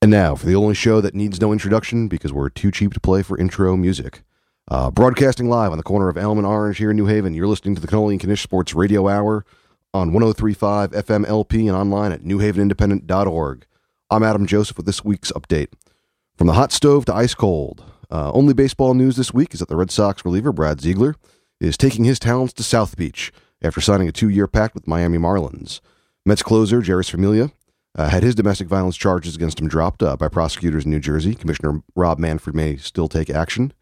And now for the only show that needs no introduction because we're too cheap to play for intro music. Uh, broadcasting live on the corner of Elm and Orange here in New Haven, you're listening to the Cannoli and Knish Sports Radio Hour on 1035 FM LP and online at newhavenindependent.org. I'm Adam Joseph with this week's update. From the hot stove to ice cold. Uh, only baseball news this week is that the Red Sox reliever Brad Ziegler is taking his talents to South Beach after signing a two year pact with Miami Marlins. Mets closer Jeurys Familia uh, had his domestic violence charges against him dropped uh, by prosecutors in New Jersey. Commissioner Rob Manfred may still take action.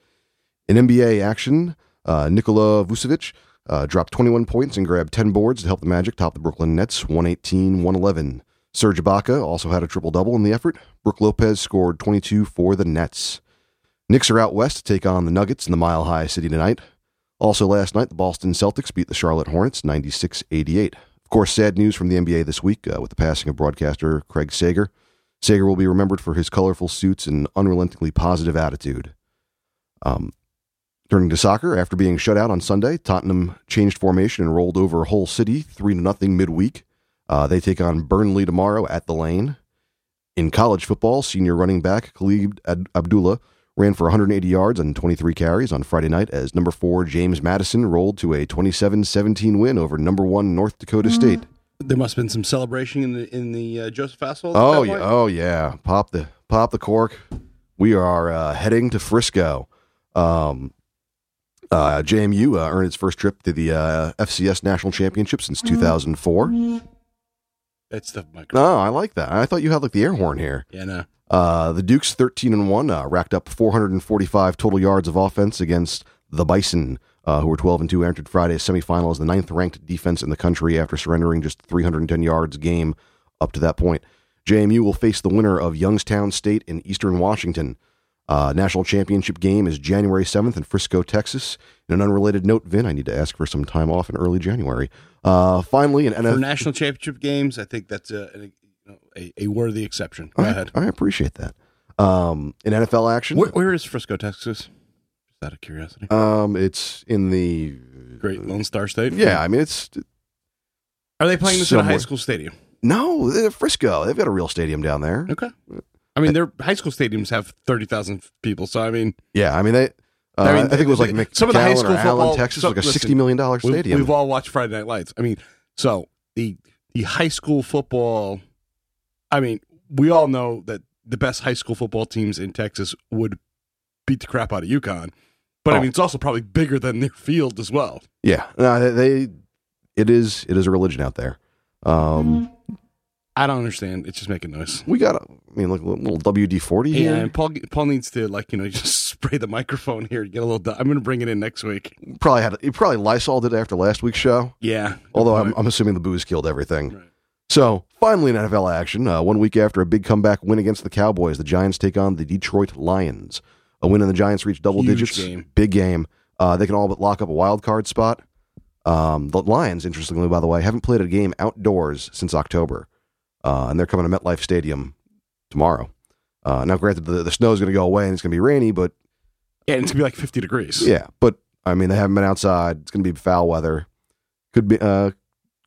In NBA action, uh, Nikola Vucevic uh, dropped 21 points and grabbed 10 boards to help the Magic top the Brooklyn Nets 118 111. Serge Ibaka also had a triple double in the effort. Brook Lopez scored 22 for the Nets. Knicks are out west to take on the Nuggets in the Mile High City tonight. Also last night, the Boston Celtics beat the Charlotte Hornets 96 88. Of course, sad news from the NBA this week uh, with the passing of broadcaster Craig Sager. Sager will be remembered for his colorful suits and unrelentingly positive attitude. Um, turning to soccer, after being shut out on Sunday, Tottenham changed formation and rolled over Hull City 3 0 midweek. Uh, they take on Burnley tomorrow at the Lane. In college football, senior running back Khalid Abdullah ran for 180 yards and 23 carries on Friday night as number four James Madison rolled to a 27-17 win over number one North Dakota State. There must have been some celebration in the in the uh, Joseph household. Oh yeah, oh yeah! Pop the pop the cork. We are uh, heading to Frisco. Um, uh, JMU uh, earned its first trip to the uh, FCS national championship since 2004. That's the microphone. Oh, I like that. I thought you had like the air horn here. Yeah, no. Uh, the Dukes 13 and 1 uh, racked up 445 total yards of offense against the Bison, uh, who were 12 and 2, entered Friday's semifinal as the ninth ranked defense in the country after surrendering just 310 yards game up to that point. JMU will face the winner of Youngstown State in Eastern Washington. Uh, national championship game is January 7th in Frisco, Texas. In an unrelated note, Vin, I need to ask for some time off in early January. Uh, finally, an For NFL. national championship games, I think that's a, a, a, worthy exception. Go I, ahead. I appreciate that. Um, in NFL action, Where, where is Frisco, Texas? Just out of curiosity. Um, it's in the Great Lone Star State. yeah. I mean, it's Are they playing this in a high school stadium? no they're Frisco. They've got a real stadium down there. Okay. I mean, their high school stadiums have thirty thousand people. So I mean, Yeah, I mean they. Uh, I, I think it was like some of the high school or Allen, Texas, so- like a listen, sixty million dollar we've, stadium. we've all watched Friday Night Lights. I mean, so the the high school football. I mean, we all know that the best high school football teams in Texas would beat the crap out of UConn, but I Oh. mean, it's also probably bigger than their field as well. yeah, no, they, they. It is. It is a religion out there. Um, I don't understand. It's just making noise. we got. a- I mean, look, a little WD forty Yeah, here. and Paul Paul needs to like you know just spray the microphone here to get a little. I'm going to bring it in next week. Probably had. You probably Lysol did it after last week's show. Yeah. Although I'm. I'm assuming the booze killed everything. Right. So, finally in NFL action, uh, one week after a big comeback win against the Cowboys, the Giants take on the Detroit Lions. A win and the Giants reach double Huge digits. game. Big game. Uh, they can all but lock up a wild card spot. Um, the Lions, interestingly, by the way, haven't played a game outdoors since October. Uh, and they're coming to MetLife Stadium tomorrow. Uh, now, granted, the, the snow's going to go away and it's going to be rainy, but yeah, and it's gonna be like 50 degrees. yeah, but I mean, they haven't been outside. It's going to be foul weather. Could be, uh,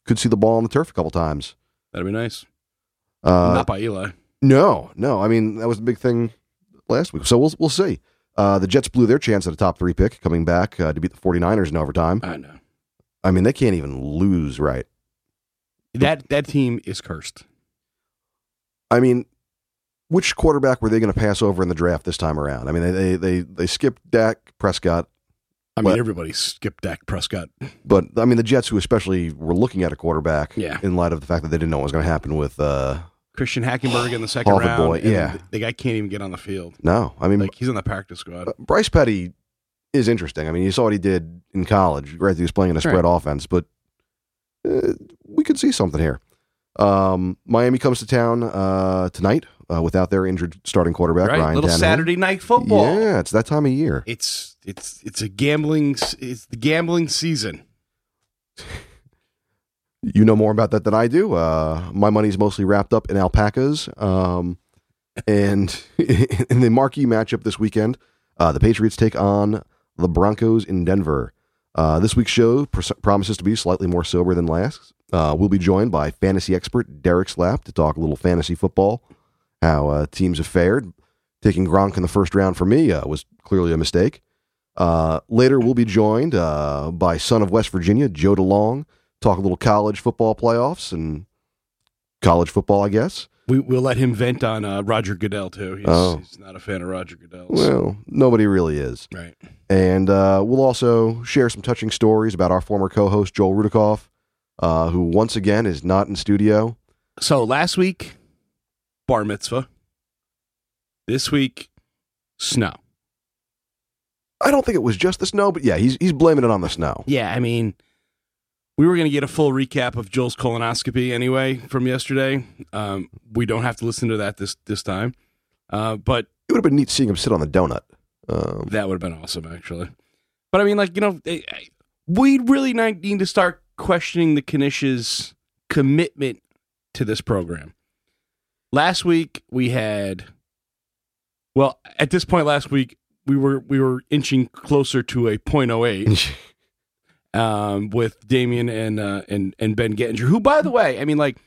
could see the ball on the turf a couple times. That'd be nice. Uh, Not by Eli. No, no. I mean, that was the big thing last week. So we'll we'll see. Uh, the Jets blew their chance at a top three pick, coming back uh, to beat the 49ers in overtime. I know I mean, they can't even lose, right? that that team is cursed. I mean, which quarterback were they going to pass over in the draft this time around? I mean, they they they, they skipped Dak Prescott, I mean, What? everybody skipped Dak Prescott. but I mean, the Jets, who especially were looking at a quarterback, Yeah. in light of the fact that they didn't know what was going to happen with. Uh, Christian Hackenberg in the second Harvard round. boy, yeah. the, guy can't even get on the field. no, I mean, Like he's on the practice squad. Uh, Bryce Petty is interesting. I mean, you saw what he did in college. Granted, he was playing in a spread offense, but uh, we could see something here. Um, Miami comes to town uh, tonight uh, without their injured starting quarterback right, Ryan little Tannehill. Saturday night football. Yeah, it's that time of year. It's it's it's a gambling. It's the gambling season. You know more about that than I do. Uh, my money's mostly wrapped up in alpacas. Um, and in the marquee matchup this weekend, uh, the Patriots take on the Broncos in Denver. Uh, this week's show pr- promises to be slightly more sober than last. Uh, we'll be joined by fantasy expert Derek Slap to talk a little fantasy football. how uh, teams have fared. Taking Gronk in the first round for me uh, was clearly a mistake. Uh, later, we'll be joined uh, by son of West Virginia, Joe DeLong, talk a little college football playoffs and college football, I guess. We, we'll let him vent on uh, Roger Goodell too. He's, Oh. he's not a fan of Roger Goodell. Well, nobody really is. right. And uh, we'll also share some touching stories about our former co host, Joel Rudikoff, uh, who once again is not in studio. So last week, bar mitzvah. This week, snow. I don't think it was just the snow, but yeah, he's, he's blaming it on the snow. Yeah, I mean, we were going to get a full recap of Joel's colonoscopy anyway from yesterday. Um, we don't have to listen to that this this time, uh, but It would have been neat seeing him sit on the donut. Um, that would have been awesome, actually. But I mean, like you know, eh, eh, we really need to start questioning the Knish's commitment to this program. Last week we had, well, at this point last week we were we were inching closer to a .08. um, with Damien and uh, and and Ben Gettinger, who, by the way, I mean, like,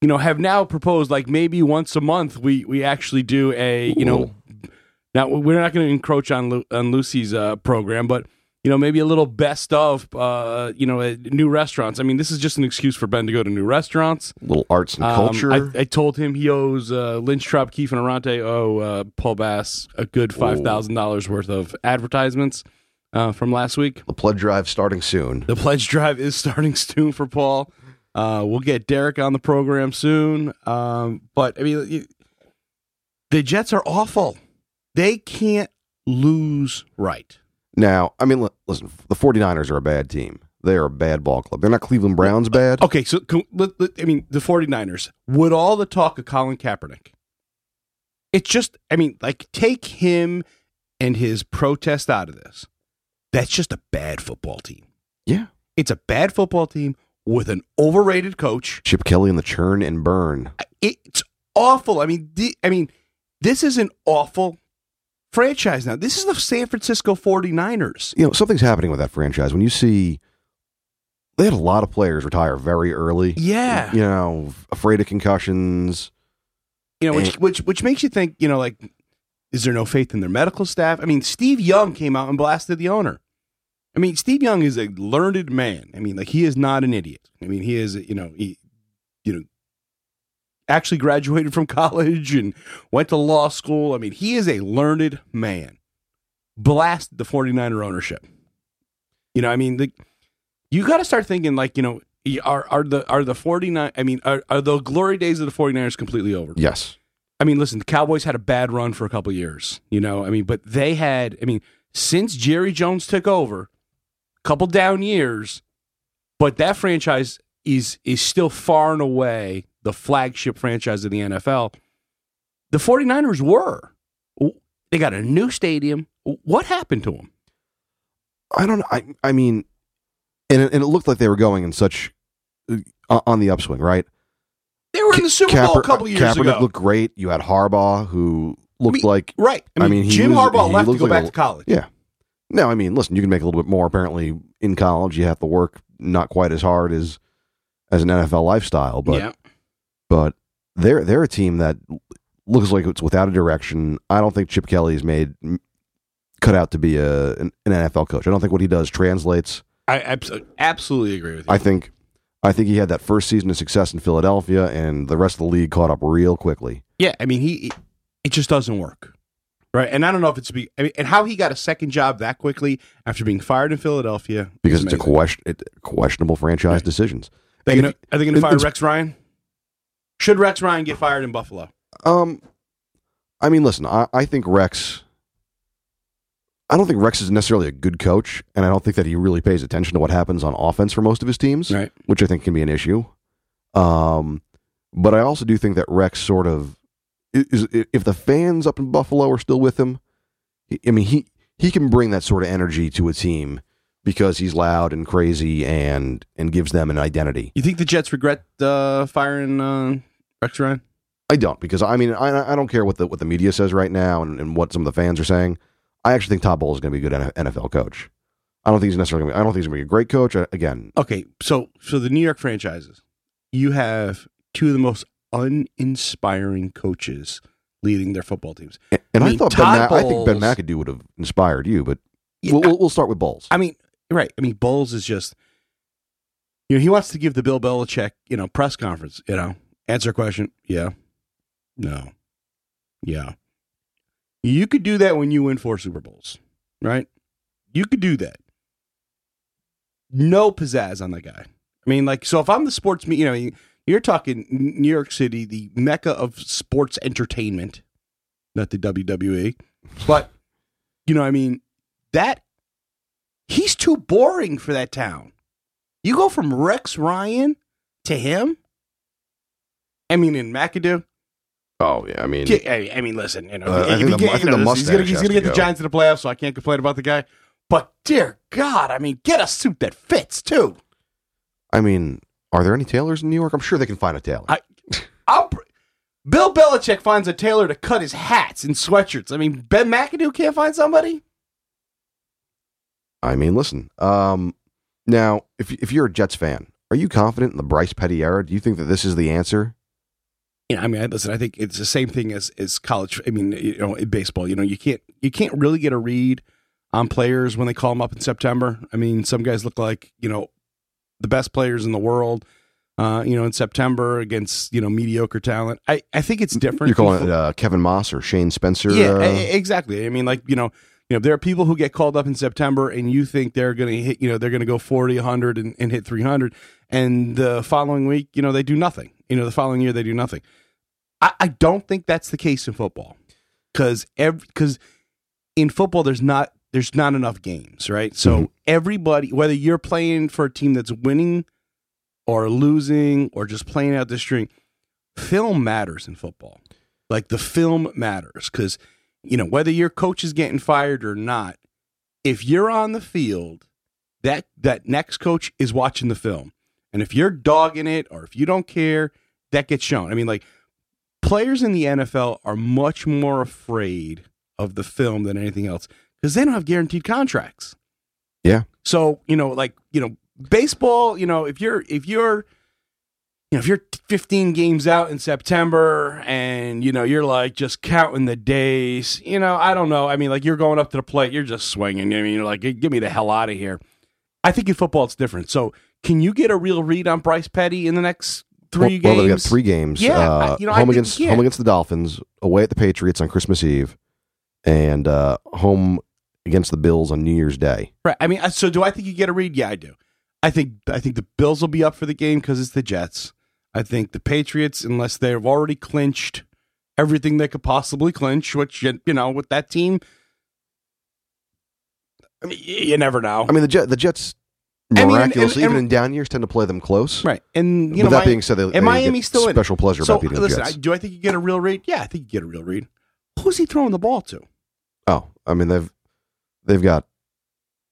you know, have now proposed like maybe once a month we we actually do a you know, now we're not going to encroach on Lu- on Lucy's uh, program, but you know, maybe a little best of uh, you know uh, new restaurants. I mean, this is just an excuse for Ben to go to new restaurants. little arts and Um, culture. I, I told him he owes uh, Lynch Trop, Keefe, and Arante owe uh, Paul Bass a good five thousand dollars worth of advertisements uh, from last week. the pledge drive starting soon. The pledge drive is starting soon for Paul. Uh, we'll get Derek on the program soon. Um, but I mean, you- the Jets are awful. They can't lose right. Now, I mean, listen, the 49ers are a bad team. They are a bad ball club. They're not Cleveland Browns bad. Uh, okay, so let, let- I mean, the 49ers, would all the talk of Colin Kaepernick, it's just, I mean, like, take him and his protest out of this. That's just a bad football team. Yeah. It's a bad football team with an overrated coach. Chip Kelly and the churn and burn. it's awful. I mean, the, I mean, this is an awful franchise now. This is the San Francisco 49ers. You know, something's happening with that franchise. When you see they had a lot of players retire very early. Yeah. You know, afraid of concussions. You know, which which which makes you think, you know, like is there no faith in their medical staff? I mean, Steve Young came out and blasted the owner. I mean, Steve Young is a learned man. I mean, like he is not an idiot. I mean, he is, you know, he you know actually graduated from college and went to law school. I mean, he is a learned man. Blasted the 49er ownership. You know, I mean, the, you got to start thinking like, you know, are are the are the 49 I mean, are, are the glory days of the 49ers completely over? Yes. I mean, listen, the Cowboys had a bad run for a couple years, you know. I mean, but they had, I mean, since Jerry Jones took over, a couple down years, but that franchise is is still far and away the flagship franchise of the NFL. The 49ers were. They got a new stadium. What happened to them? I don't know. I, I mean, and it, and it looked like they were going in such uh, on the upswing, right? They were in the Super Bowl a couple years Kaepernick ago. looked great. You had Harbaugh, who looked mean, like right. I I mean, mean, Jim was- Harbaugh left to go like back a- to college. Yeah. No, I mean, listen, you can make a little bit more apparently in college. You have to work not quite as hard as as an NFL lifestyle, but yeah. But they're they're a team that looks like it's without a direction. I don't think Chip Kelly is made cut out to be a an, an NFL coach. I don't think what he does translates. I abs- absolutely agree with you. I think I think he had that first season of success in Philadelphia, and the rest of the league caught up real quickly. Yeah, I mean, he it just doesn't work, right? And I don't know if it's be I mean, and how he got a second job that quickly after being fired in Philadelphia Because it's a question, it, questionable franchise Right. decisions. They gonna, are they going to fire Rex Ryan? Should Rex Ryan get fired in Buffalo? Um, I mean, listen, I, I think Rex. I don't think Rex is necessarily a good coach, and I don't think that he really pays attention to what happens on offense for most of his teams, Right. which I think can be an issue. Um, but I also do think that Rex sort of is if the fans up in Buffalo are still with him. I mean, he he can bring that sort of energy to a team because he's loud and crazy and and gives them an identity. You think the Jets regret uh, firing uh, Rex Ryan? I don't because I mean I I don't care what the what the media says right now and, and what some of the fans are saying. I actually think Todd Bowles is going to be a good NFL coach. I don't think he's necessarily. Gonna be, I don't think he's going to be a great coach. Uh, Again, Okay, so so the New York franchises, you have two of the most uninspiring coaches leading their football teams. And, and I I, mean, thought Ben Ma- I think Ben McAdoo would have inspired you, but Yeah, we'll, we'll, we'll start with Bowles. I mean, right. I mean, Bowles is just, you know, he wants to give the Bill Belichick, you know, press conference, you know, answer a question. Yeah. No. Yeah. You could do that when you win four Super Bowls, right? You could do that. No pizzazz on that guy. I mean, like, so if I'm the sports, you know, you- you're talking New York City, the mecca of sports entertainment, not the WWE, but, you know, I mean, that He's too boring for that town. You go from Rex Ryan to him. I mean, in McAdoo. oh yeah, I mean, I, I mean, listen, you know, Uh, I think the- get- I you know, the listen, he's gonna, he's gonna to get the. Giants in the playoffs, so I can't complain about the guy. But dear God, I mean, get a suit that fits too. I mean, are there any tailors in New York? I'm sure they can find a tailor. I- I'll, Bill Belichick finds a tailor to cut his hats and sweatshirts. I mean, Ben McAdoo can't find somebody. I mean, listen. Um, now, if if you're a Jets fan, are you confident in the Bryce Petty era? Do you think that this is the answer? Know, I mean, I- listen, I think it's the same thing as as college. I mean, you know, in baseball, you know, you can't you can't really get a read on players when they call them up in September. I mean, some guys look like you know the best players in the world. Uh, you know, in September against you know mediocre talent. I I think it's different. You're calling it uh, Kevin Maas or Shane Spencer? yeah, uh, e- exactly. I mean, like you know, you know, there are people who get called up in September, and you think they're going to hit, you know, they're going to go 40, 100, and, and hit 300, and the following week, you know, they do nothing. You know, the following year they do nothing. I, I don't think that's the case in football, because every because in football there's not there's not enough games, right? So Mhm. everybody, whether you're playing for a team that's winning or losing or just playing out the string, film matters in football. Like the film matters because you know whether your coach is getting fired or not. If you're on the field, that that next coach is watching the film, and if you're dogging it or if you don't care, that gets shown. I mean, like players in the NFL are much more afraid of the film than anything else because they don't have guaranteed contracts. Yeah. So you know, like you know, baseball. You know, if you're if you're you know, if you're 15 games out in September and, you know, you're like just counting the days, you know, I don't know. I mean, like you're going up to the plate, you're just swinging. I mean, you're like, get me the hell out of here. I think in football it's different. So can you get a real read on Bryce Petty in the next three well, games? well, they got three games. Yeah, uh, you know, I home against home against the Dolphins, away at the Patriots on Christmas Eve, and uh, home against the Bills on New Year's Day. Right. I mean, uh, so do I think you get a read? Yeah, I do. I think I think the Bills will be up for the game because it's the Jets. I think the Patriots, unless they've already clinched everything they could possibly clinch, which you you know with that team, I mean, you never know. I mean, the Jet, the Jets I mean, and- miraculously, and- even in down years, tend to play them close. right. And you With know, that Mi- being said, they, they Miami still in special pleasure so about beating listen, the I, do I think you get a real read? Yeah, I think you get a real read. Who's he throwing the ball to? oh, I mean they've they've got.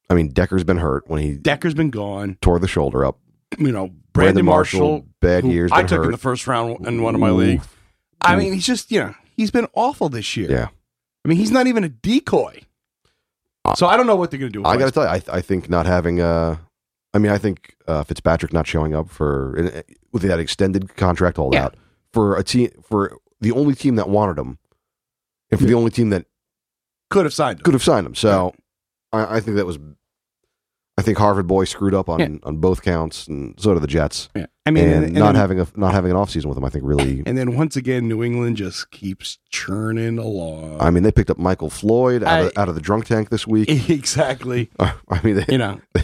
I mean, Decker's been hurt when he Decker's been gone. tore the shoulder up. You know, Brandon, Marshall, bad who years. I took hurt. in the first round in one of my leagues. I mean, he's just you know he's been awful this year. Yeah. I mean, he's not even a decoy. So I don't know what they're going to do. With I got to tell you, I, I think not having uh I mean, I think uh, Fitzpatrick not showing up for uh, with that extended contract holdout for a team for the only team that wanted him, and for the only team that could have signed him. could have signed him. So I, I think that was. I think Harvard boy screwed up on, Yeah. on both counts, and so did the Jets. Yeah. I mean, and, and, and not then, having a not having an offseason with him, I think really. and then once again, New England just keeps churning along. I mean, they picked up Michael Floyd out, of, out of the drunk tank this week. exactly. I mean, they, You know. they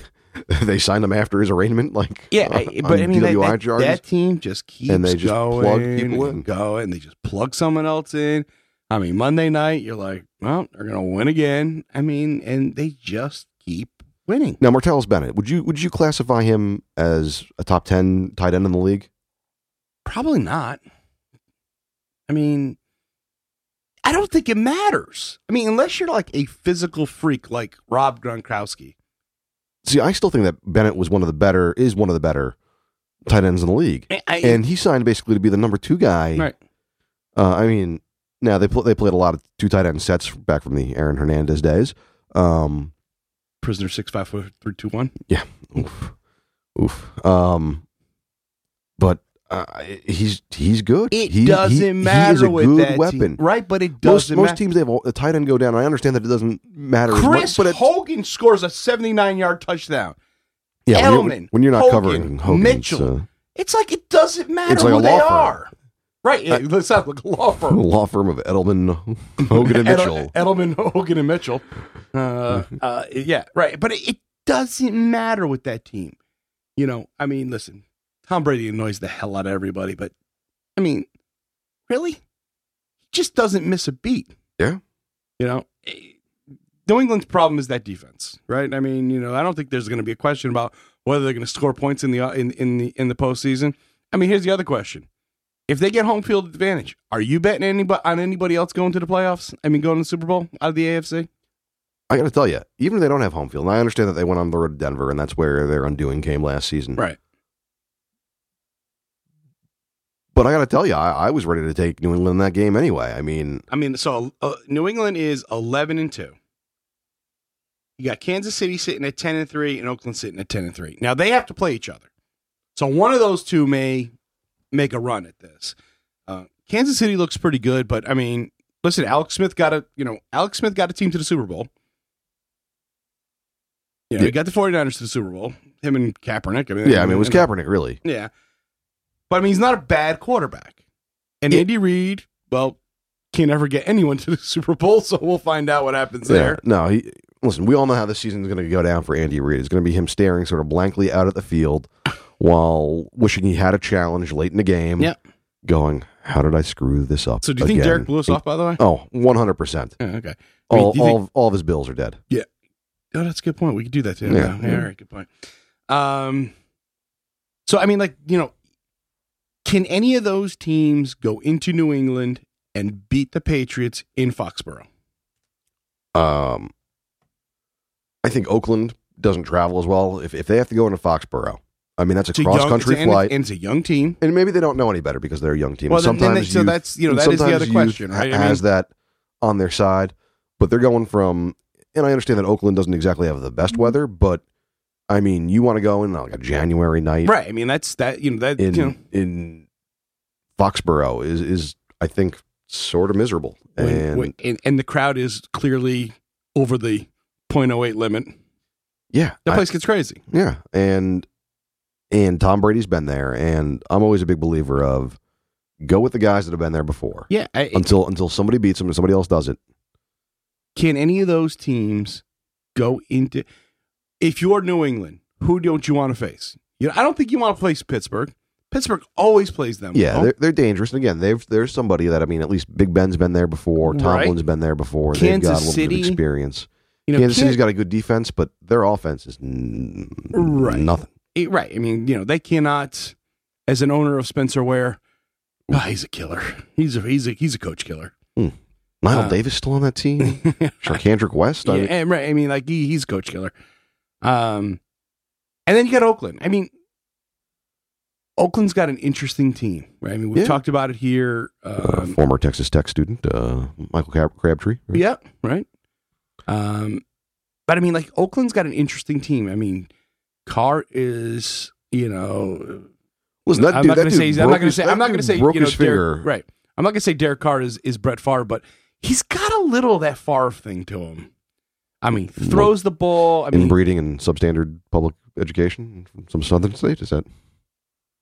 signed him after his arraignment, like Yeah, uh, but I mean, that, that, that team just keeps And they just going, plug people in. and going, and they just plug someone else in. I mean, Monday night, you're like, well, they're gonna win again. I mean, and they just keep winning. Now, Martellus Bennett, would you would you classify him as a top ten tight end in the league? Probably not. I mean, I don't think it matters. I mean, unless you're like a physical freak like Rob Gronkowski. See, I still think that Bennett was one of the better is one of the better tight ends in the league, I, I- and he signed basically to be the number two guy. right. Uh, I mean, now they pl- they played a lot of two tight end sets back from the Aaron Hernandez days. Um, Prisoner six five four three two one. Yeah. oof, oof. Um, but Uh, he's he's good. It He- he- doesn't he matter is a with good that weapon. team, right? But it doesn't most matter. teams they have a tight end go down. I understand that it doesn't matter. as much, Chris but Hogan scores a 79 yard touchdown. yeah, when you're, when you're not Hogan, covering Hogan, Mitchell. it's, uh, It's like it doesn't matter It's like who a they firm. are. Right. It, it sounds like a law a firm. law firm of Edelman, Hogan, and Mitchell. Edelman, Hogan, and Mitchell. Uh, uh, yeah, right. But it, it doesn't matter with that team. You know, I mean, listen, Tom Brady annoys the hell out of everybody, but I mean, really? He just doesn't miss a beat. Yeah. You know, New England's problem is that defense, right? I mean, you know, I don't think there's going to be a question about whether they're going to score points in the uh, in, in the in the postseason. I mean, here's the other question: If they get home field advantage, are you betting anybody on anybody else going to the playoffs? I mean, going to the Super Bowl out of the AFC? I got to tell you, even if they don't have home field, and I understand that they went on the road to Denver, and that's where their undoing came last season. Right. But I got to tell you, I, I was ready to take New England in that game anyway. I mean, I mean, so uh, New England is eleven and two. You got Kansas City sitting at ten and three, and Oakland sitting at ten and three. Now they have to play each other, so one of those two may make a run at this. Uh, Kansas City looks pretty good, but I mean, listen, Alex Smith got a you know Alex Smith got a team to the Super Bowl. You know, Yeah. he got the 49ers to the Super Bowl. Him and Kaepernick. I mean, yeah, I mean, it was Kaepernick, really. yeah. But I mean, he's not a bad quarterback. And Yeah. Andy Reid, well, can't ever get anyone to the Super Bowl, so we'll find out what happens there. Yeah, no, he, listen, we all know how this season's going to go down for Andy Reid. It's going to be him staring sort of blankly out at the field while wishing he had a challenge late in the game. Yeah. Going, how did I screw this up? So do you think? Derek blew us off, by the way? Oh, 100%. Yeah, okay. I mean, All, think- all, of, all of his bills are dead. Yeah. Oh, that's a good point. We could do that too. Yeah. Yeah. All right, good point. Um, so I mean, like you know, can any of those teams go into New England and beat the Patriots in Foxborough? Um, I think Oakland doesn't travel as well. If, if they have to go into Foxborough, I mean, that's a cross young- country it's a- and flight. and it's a young team. and maybe they don't know any better because they're a young team. Well, then- then sometimes they- so youth- that's- you know that is the other question, right? I Has mean- that on their side, but they're going from. And I understand that Oakland doesn't exactly have the best Mm-hmm. weather, but I mean, you want to go in like a January night Right. I mean, that's that. You know that. in you know, in Foxborough is is I think sort of miserable. when- and when- and, and the crowd is clearly over the 0.08 limit. yeah, That I- place gets crazy. Yeah, and and Tom Brady's been there, and I'm always a big believer of go with the guys that have been there before Yeah. I, until until somebody beats them and somebody else does it. can any of those teams go into? If you're New England, who don't you want to face? You know, I don't think you want to face Pittsburgh. Pittsburgh always plays them. Yeah, they're, they're dangerous. And again, they've there's somebody that I mean, at least Big Ben's been there before. Right. Tomlin's been there before. They've Kansas got a little City, bit of experience. you know, Kansas can't- City's got a good defense, but their offense is n- Right. nothing. Eh, right. I mean, you know, they cannot. As an owner of Spencer Ware, ah, he's a killer. He's a he's a he's a coach killer. Lionel Uh, Davis still on that team. Charcandrick West. I Yeah, mean, and, right. I mean, like he, he's coach killer. Um, and then you got Oakland. I mean, Oakland's got an interesting team, right? I mean, we've Yeah. talked about it here. uh, Um, former Texas Tech student uh, Michael Crab- Crabtree. yeah, right. Um, but I mean, like Oakland's got an interesting team. I mean, Carr is, you know, Listen, that I'm dude, not that going to say. I'm not going to his- say. I'm not going to say. You know, Derek- finger. right. I'm not going to say Derek Carr is is Brett Favre, but he's got a little of that Favre thing to him. I mean, throws the ball. I mean, inbreeding and substandard public education from some southern state. Is that?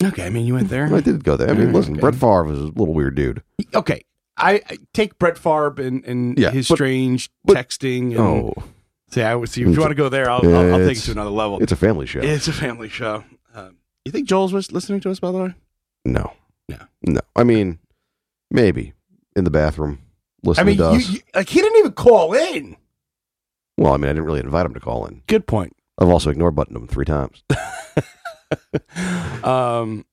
okay. I mean, you went there. I did go there. I mean, Alright, listen, okay. Brett Favre is a little weird dude. Okay, I, I take Brett Favre and, and Yeah, his but- strange but- texting. And, Oh, see, I would see if you want to go there, I'll, yeah, I'll, I'll take it to another level. it's a family show. It's a family show. Um, you think Joel's was listening to us, by the way? no, No. no. I mean, maybe in the bathroom I mean, to you, you, like he didn't even call in. Well, I mean, I didn't really invite him to call in. Good point. I've also ignored buttoned him three times. um,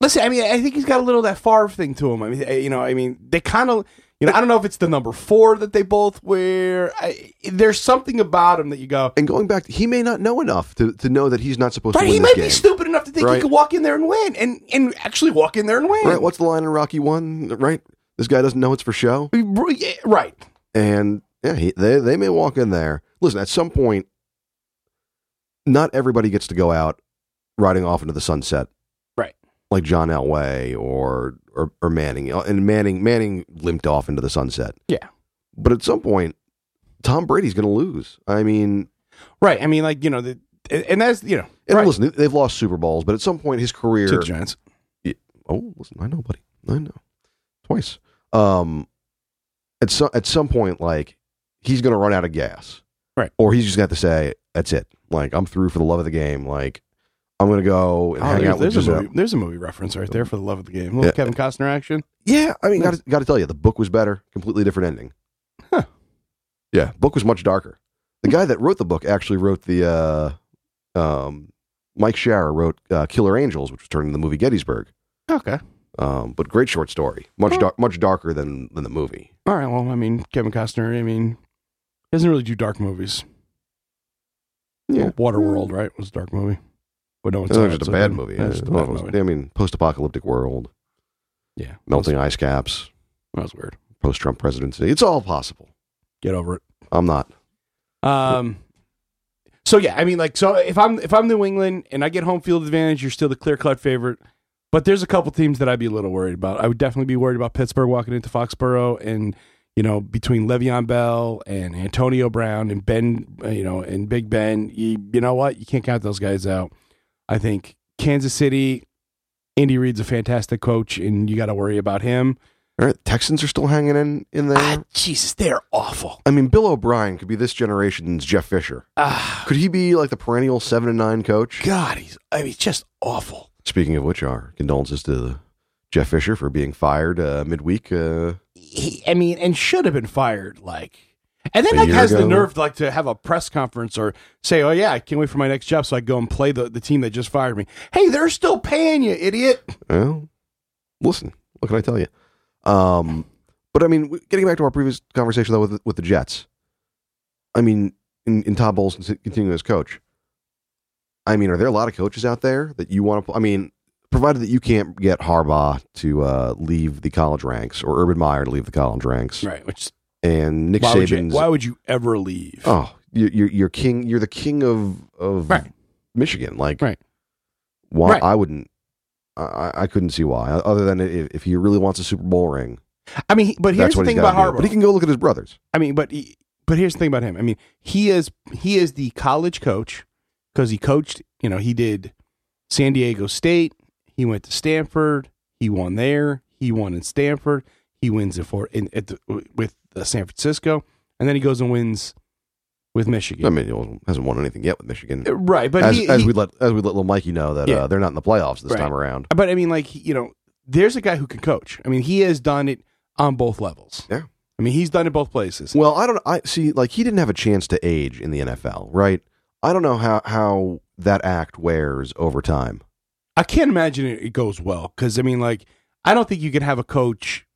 listen, I mean, I think he's got a little of that Favre thing to him. I mean, eh, you know, I mean, they kind of, you know, I don't know if it's the number four that they both wear. I, there's something about him that you go, And going back, he may not know enough to, to know that he's not supposed right? to win He this might game. be stupid enough to think he could walk in there and win, and and actually walk in there and win. Right? What's the line in Rocky One? Right? This guy doesn't know it's for show. Right. And yeah, he, they they may walk in there. Listen, at some point, not everybody gets to go out riding off into the sunset, Right. like John Elway or or, or Manning, and Manning Manning limped off into the sunset. Yeah. But at some point, Tom Brady's going to lose. I mean, Right. I mean, like you know, the, and that's you know, and right. listen, they've lost Super Bowls, but at some point, his career. to the Giants. Oh, listen, I know, buddy. I know. Twice. Um, at some at some point, like he's going to run out of gas, Right. Or he's just got to say, "That's it. Like I'm through for the love of the game. Like I'm going to go and Oh, hang there's, out with there's a movie. There's a movie reference right there for the love of the game. A little Yeah. Kevin Costner action. Yeah, I mean, got to, got to tell you, the book was better. Completely different ending. Huh. Yeah, book was much darker. The guy that wrote the book actually wrote the. Uh, um, Mike Shaara wrote uh, Killer Angels, which was turned into the movie Gettysburg. Okay. Um, but great short story, much dar- much darker than than the movie. All right. Well, I mean, Kevin Costner. I mean, doesn't really do dark movies. Yeah. Waterworld, right? Was a dark movie. But no, It's not. just a bad movie. yeah, it's a bad movie. I mean, post-apocalyptic world, Yeah, melting ice caps, That was weird. post-Trump presidency. It's all possible. Get over it. I'm not. Um. So yeah, I mean, like, so if I'm if I'm New England and I get home field advantage, you're still the clear cut favorite. But there's a couple teams that I'd be a little worried about. I would definitely be worried about Pittsburgh walking into Foxborough, and you know, between Le'Veon Bell and Antonio Brown and Ben, uh, you know, and Big Ben, you, you know what? You can't count those guys out. I think Kansas City, Andy Reid's a fantastic coach, and you got to worry about him. All right, Texans are still hanging in in there. Ah, Jesus, they're awful. I mean, Bill O'Brien could be this generation's Jeff Fisher. Ah, Could he be like the perennial seven and nine coach? God, he's I mean, just awful. Speaking of which, our condolences to Jeff Fisher for being fired uh, midweek. Uh, he, I mean, and should have been fired. Like, and then A like has the ago? nerve like to have a press conference or say, "Oh yeah, I can't wait for my next job, so I go and play the, the team that just fired me." Hey, they're still paying you, idiot. well, listen, what can I tell you? Um, but I mean, getting back to our previous conversation though with with the Jets, I mean, in, in Todd Bowles continuing as coach, I mean, are there a lot of coaches out there that you want to? I mean, provided that you can't get Harbaugh to uh, leave the college ranks or Urban Meyer to leave the college ranks, Right. Which and Nick why would, you, why would you ever leave? oh, you- you're you're king, you're the king of of Right. Michigan, like Right. Why Right. I wouldn't. I, I- couldn't see why, other than if, if he really wants a Super Bowl ring. I mean, but here's the thing about. Harbaugh. But he can go look at his brothers. I mean, but he, but here's the thing about him. I mean, he is he is the college coach because he coached. You know, he did San Diego State. He went to Stanford. He won there. He won in Stanford. He wins in for in at the, with uh, San Francisco, and then he goes and wins with Michigan. I mean, he hasn't won anything yet with Michigan. Uh, right, but as he, as he- we let as we let little Mikey know that Yeah. uh, they're not in the playoffs this Right. time around. but I mean, like you know, there's a guy who can coach. I mean, he has done it on both levels. Yeah. I mean, he's done it both places. Well, I don't. I see. Like he didn't have a chance to age in the NFL, right? I don't know how how that act wears over time. I can't imagine it, goes well because I mean, like, I don't think you can have a coach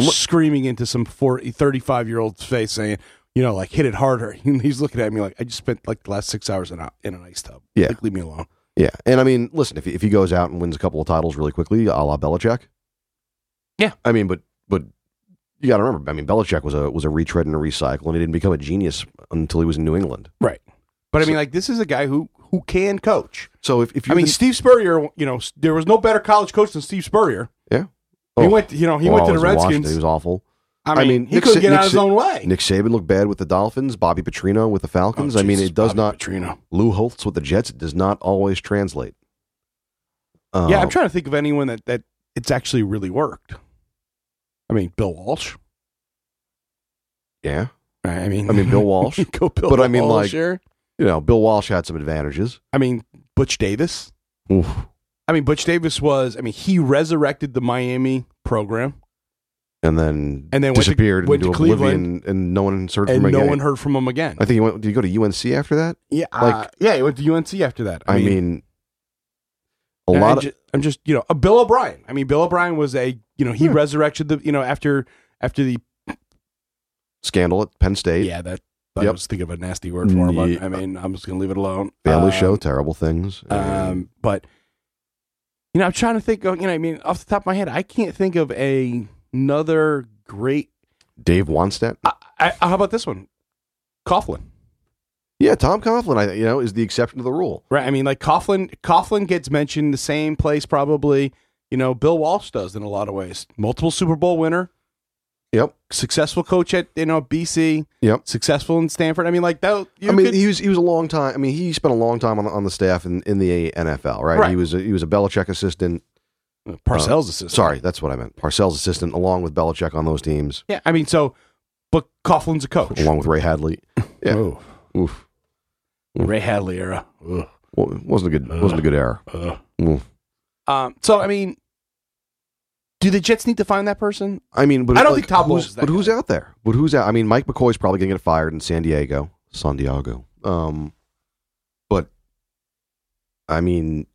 screaming into some 40, 35 year old's face saying, you know, like hit it harder. And he's looking at me like I just spent like the last six hours in, a, in an ice tub. Yeah. like, leave me alone. Yeah, and I mean, listen, if he, if he goes out and wins a couple of titles really quickly, a la Belichick. Yeah. I mean, but but you got to remember, I mean, Belichick was a was a retread and a recycle, and he didn't become a genius until he was in New England. Right. But I mean, like this is a guy who who can coach. So if, if you I mean, Steve Spurrier. You know, there was no better college coach than Steve Spurrier. Yeah. He Oh. went. You know, he well, went to oh, the in Washington, Redskins. he was awful. I I mean, mean, he Nick couldn't get Nick out of his own way. Nick Saban looked bad with the Dolphins. Bobby Petrino with the Falcons. Oh, I mean, it does Bobby not. Petrino. Lou Holtz with the Jets. It does not always translate. Yeah, I'm um, trying to think of anyone that that it's actually really worked. I mean, Bill Walsh. Yeah, I mean, I mean, Bill Walsh. Bill But I mean, Walsh like- here. You know, Bill Walsh had some advantages. I mean, Butch Davis. Oof. I mean, Butch Davis was. I mean, he resurrected the Miami program, And then And then went to- disappeared went to Cleveland. and no one heard and from him no again. one heard from him again. I think he went. Did he go to UNC after that? Yeah, like- uh, yeah, he went to UNC after that. I, mean, a lot of ju- I'm just, you know, a Bill O'Brien. I mean, Bill O'Brien was a, you know, he Yeah. resurrected the, you know, after after the, scandal at Penn State. yeah, that. I Yep. was thinking of a nasty word for him, but. I mean, I'm just gonna leave it alone. Family Um, show, terrible things. Um, but you know, I'm trying to think of you know, I mean, off the top of my head, I can't think of a, another great. Dave Wannstedt. I, I, how about this one, Coughlin? Yeah, Tom Coughlin. I you know is the exception to the rule. Right. I mean, like Coughlin. Coughlin gets mentioned the same place probably. you know Bill Walsh does in a lot of ways. Multiple Super Bowl winner, Yep. successful coach at you know BC, Yep. successful in Stanford. I mean, like that. You I mean, could- he was he was a long time. I mean, he spent a long time on the, on the staff in, in the NFL, right? Right. He was a, he was a Belichick assistant. Parcells assistant. Sorry, that's what I meant. Parcells assistant, along with Belichick on those teams, Yeah, I mean, so, but Coughlin's a coach. along with Ray Handley. Yeah. Ooh. Oof. Ray Handley era. Well, wasn't a good wasn't a good era. Oof. Um, so I mean, do the Jets need to find that person? I mean, but I don't like, think Todd Bowles who's, is that but who's out there? But who's out? I mean, Mike McCoy's probably going to get fired in San Diego, San Diego. Um, but I mean,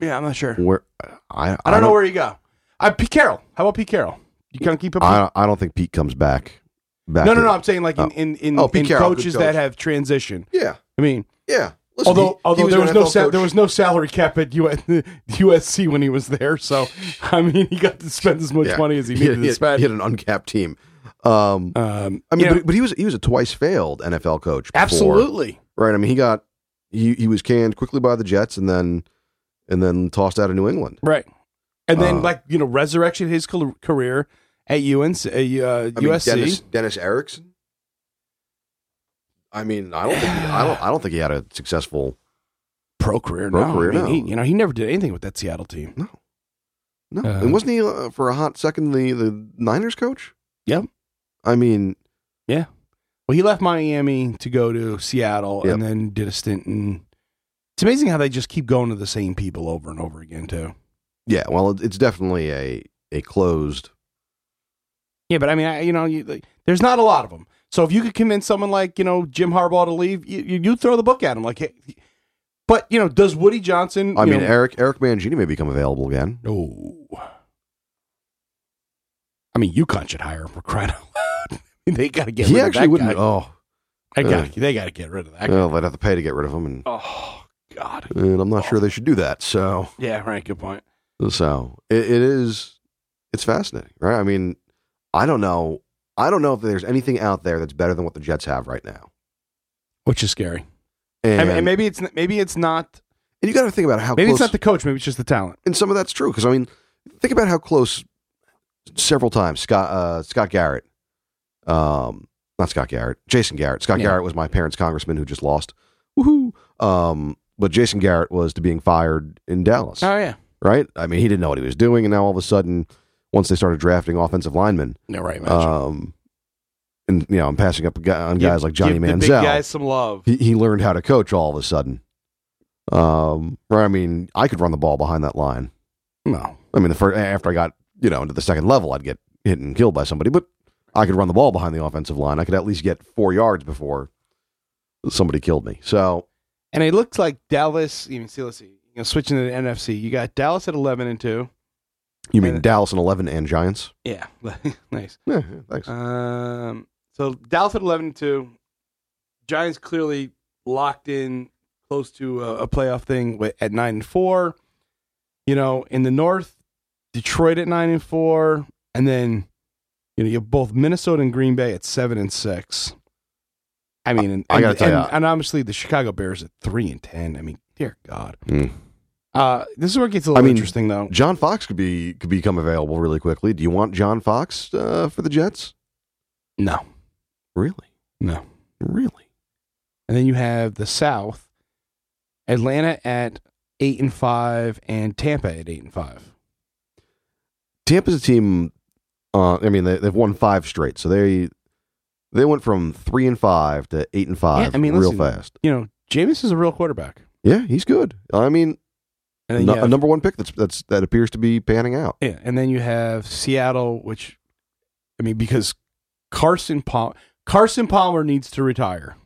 Yeah, I'm not sure. where I I don't know where you go. I Pete Carroll. How about Pete Carroll? You can't keep up. I I don't think Pete comes back. Back. no, no, no. I'm saying like in Oh. in, in, Oh, in coaches coach. that have transitioned. Yeah, I mean, yeah. Listen, although he- he although was there was no sa- there was no salary cap at U- USC when he was there, so I mean he got to spend as much Yeah. money as he he, needed had, to he spend. had an uncapped team. Um, um, I mean, but, but he was he was a twice failed NFL coach. before, absolutely. right. I mean, he got he he was canned quickly by the Jets and then and then tossed out of New England. Right. And then, Uh, like, you know, resurrection his career at UNC, uh, I mean, USC. Dennis, Dennis Erickson. I mean, I don't think he, I don't I don't think he had a successful. pro career. Pro no. career, I mean, no. He, you know, he never did anything with that Seattle team. No, Uh, and wasn't he uh, for a hot second the the Niners coach? Yep. I mean, yeah. Well, he left Miami to go to Seattle Yep. and then did a stint in. It's amazing how they just keep going to the same people over and over again, too. yeah. Well, it's definitely a a closed. Yeah, but I mean, I, you know, you, like, there's not a lot of them. So if you could convince someone like you know Jim Harbaugh to leave, you you, throw the book at him. Like, hey, but you know, does Woody Johnson? I mean, know, Eric Eric Mangini may become available again. No. I mean, UConn should hire him for crying out loud. they got to get he rid actually of that wouldn't. guy. Oh, I got, they got to get rid of that guy. well, they'd have to pay to get rid of him, and, Oh God. and I'm not sure they should do that. So, Yeah. Right. Good point. so it, it is. It's fascinating, right? I mean, I don't know. I don't know if there's anything out there that's better than what the Jets have right now. Which is scary. And, And, and maybe it's maybe it's not. and you got to think about how Maybe close. it's not the coach. Maybe it's just the talent. and some of that's true because I mean, think about how close several times Scott uh, Scott Garrett, um, not Scott Garrett, Jason Garrett. Scott Yeah. Garrett was my parents' congressman who just lost. Woohoo! Um, but Jason Garrett was to being fired in Dallas, Oh yeah. right? I mean, he didn't know what he was doing, and now all of a sudden, once they started drafting offensive linemen, No right. um, and you know, I'm passing up on guys like Johnny give the big Manziel guys some love. he, he learned how to coach all of a sudden. Um, right, I mean, I could run the ball behind that line. No. I mean, the first after I got you know into the second level, I'd get hit and killed by somebody, but I could run the ball behind the offensive line. I could at least get four yards before somebody killed me. So And it looks like Dallas. Even see, let's see. You know, switching to the NFC, you got Dallas at eleven and two. You mean And- Dallas and eleven and Giants? Yeah. nice. Yeah, yeah, thanks. Um, so Dallas at eleven and two. Giants clearly locked in close to a, a playoff thing at nine and four. You know, in the North, Detroit at nine and four, and then you know you have both Minnesota and Green Bay at seven and six. I mean, and, I gotta and, tell and, ya. and obviously the Chicago Bears at three and ten. I mean, dear God. Mm. Uh, this is where it gets a little I mean, interesting, though. John Fox could be could become available really quickly. Do you want John Fox uh, for the Jets? No, Really, no. really? And then you have the South, Atlanta at eight and five, and Tampa at eight and five. Tampa's a team. Uh, I mean, they, they've won five straight, so they they went from three and five to eight and five. Yeah, I mean, real listen, fast. You know, Jameis is a real quarterback. Yeah, he's good. I mean, And no- you a number one pick that's that's that appears to be panning out. yeah, and then you have Seattle, which I mean, because Carson Palmer, Carson Palmer needs to retire.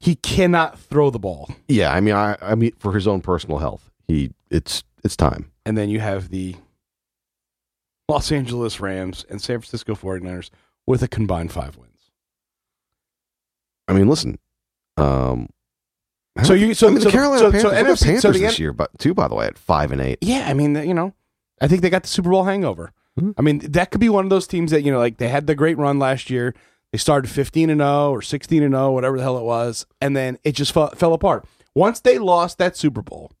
He cannot throw the ball. Yeah, I mean, I I mean, for his own personal health, he it's it's time. And then you have the Los Angeles Rams and San Francisco 49ers with a combined five wins. I mean, listen. Um, So you so I mean, so, the Carolina so, Panthers, so NFC Panthers so the this year, but too, by the way, at five and eight. Yeah, I mean, you know, I think they got the Super Bowl hangover. Mhm. I mean, that could be one of those teams that you know, like they had the great run last year. They started fifteen and zero or sixteen and zero, whatever the hell it was, and then it just fell, fell apart. Once they lost that Super Bowl,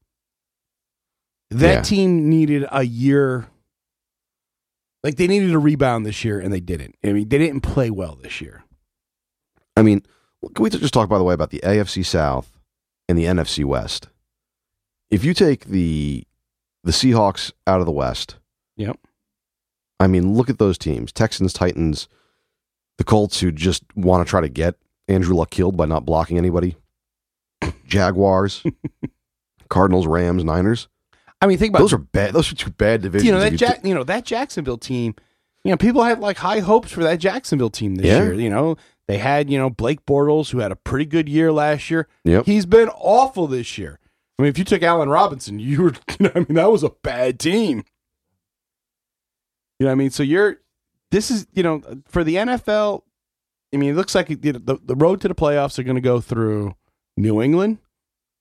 That Yeah. team needed a year. Like they needed a rebound this year, and they didn't. I mean, they didn't play well this year. I mean, can we just talk by the way about the AFC South and the NFC West? If you take the the Seahawks out of the West, Yep. I mean, look at those teams: Texans, Titans, the Colts, who just want to try to get Andrew Luck killed by not blocking anybody. Jaguars, Cardinals, Rams, Niners. I mean, think about Those are bad. Those are two bad divisions. you know that you Jack, you know that Jacksonville team. You know, people had like high hopes for that Jacksonville team this Yeah. year. You know, they had you know Blake Bortles, who had a pretty good year last year. Yep. He's been awful this year. I mean, if you took Allen Robinson, you were. you know, I mean, that was a bad team. You know what I mean? So you're. This is you know for the NFL. I mean, it looks like it- the the road to the playoffs are going to go through New England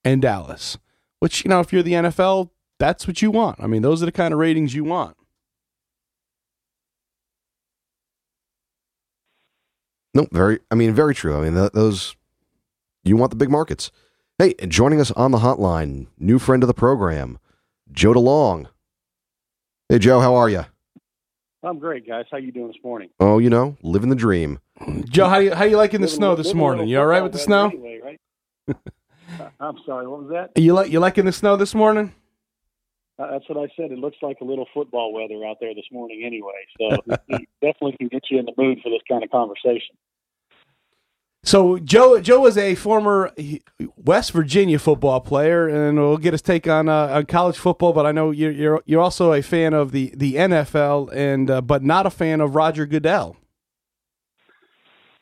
and Dallas. Which you know, if you're the NFL, that's what you want. I mean, those are the kind of ratings you want. No, very. I mean, very true. I mean, th- those. You want the big markets. Hey, joining us on the hotline, new friend of the program, Joe DeLong. Hey, Joe, how are you? I'm great, guys. How you doing this morning? Oh, you know, living the dream. Joe, how you how you liking the Living snow this living morning? little You all right with the snow? Anyway, right? I'm sorry. What was that? You like you liking the snow this morning? Uh, that's what I said. It looks like a little football weather out there this morning, anyway. So definitely can get you in the mood for this kind of conversation. So Joe Joe is a former West Virginia football player, and we'll get his take on uh, on college football. But I know you're you're you're also a fan of the the NFL, and uh, but not a fan of Roger Goodell.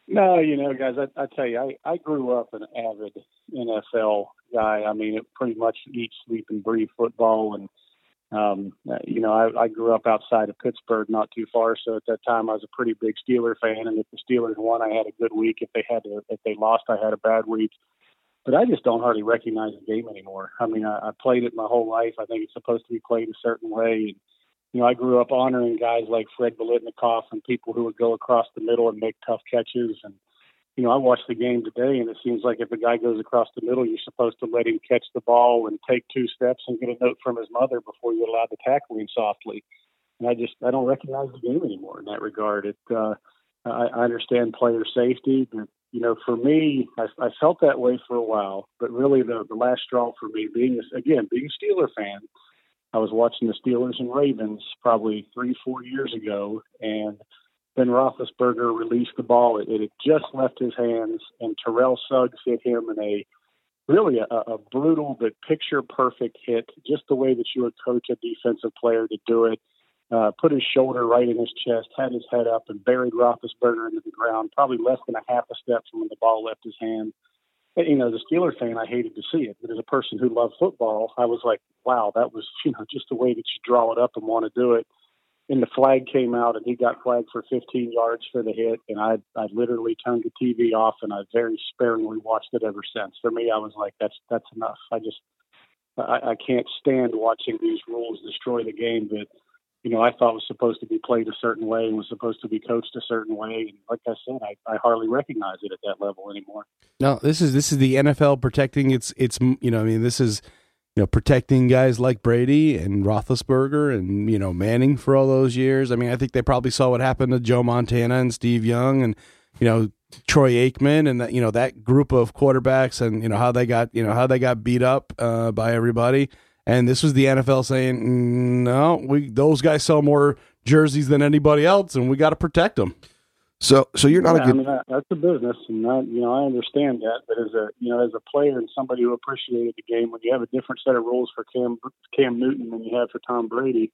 No, you know, guys, I, I tell you, I, I grew up an avid NFL guy. I mean, it pretty much eat, sleep, and breathe football. And, um, uh, you know, I, I grew up outside of Pittsburgh, not too far. So at that time, I was a pretty big Steeler fan. And if the Steelers won, I had a good week. If they had to, if they lost, I had a bad week. But I just don't hardly recognize the game anymore. I mean, I, I played it my whole life. I think it's supposed to be played a certain way. And, you know, I grew up honoring guys like Fred Biletnikoff and people who would go across the middle and make tough catches. And, you know, I watched the game today, and it seems like if a guy goes across the middle, you're supposed to let him catch the ball and take two steps and get a note from his mother before you're allowed to tackle him softly. And I just I don't recognize the game anymore in that regard. It uh, I, I understand player safety, but you know, for me, I, I felt that way for a while. But really, the the last straw for me, being a, again being a Steeler fan, I was watching the Steelers and Ravens probably three four years ago, and Ben Roethlisberger released the ball. It, it had just left his hands, and Terrell Suggs hit him in a really a, a brutal but picture perfect hit, just the way that you would coach a defensive player to do it. Uh, put his shoulder right in his chest, had his head up, and buried Roethlisberger into the ground, probably less than a half a step from when the ball left his hand. And, you know, as a Steeler fan, I hated to see it, but as a person who loved football, I was like, wow, that was you know just the way that you draw it up and want to do it and the flag came out and he got flagged for 15 yards for the hit and I I literally turned the TV off and I very sparingly watched it ever since. For me, I was like, that's that's enough. I just I, I can't stand watching these rules destroy the game that you know I thought was supposed to be played a certain way and was supposed to be coached a certain way. And like I said, I, I hardly recognize it at that level anymore. No, this is this is the NFL protecting its its you know I mean this is you know protecting guys like Brady and Roethlisberger and you know Manning for all those years. I mean I think they probably saw what happened to Joe Montana and Steve Young and you know Troy Aikman and that you know that group of quarterbacks and you know how they got you know how they got beat up uh, by everybody. And this was the NFL saying, "Mm, no, we those guys sell more jerseys than anybody else, and we got to protect them. So, so you're not yeah, a good. I mean, that, that's a business, and that, you know I understand that. But as a you know as a player and somebody who appreciated the game, when you have a different set of rules for Cam Cam Newton than you have for Tom Brady,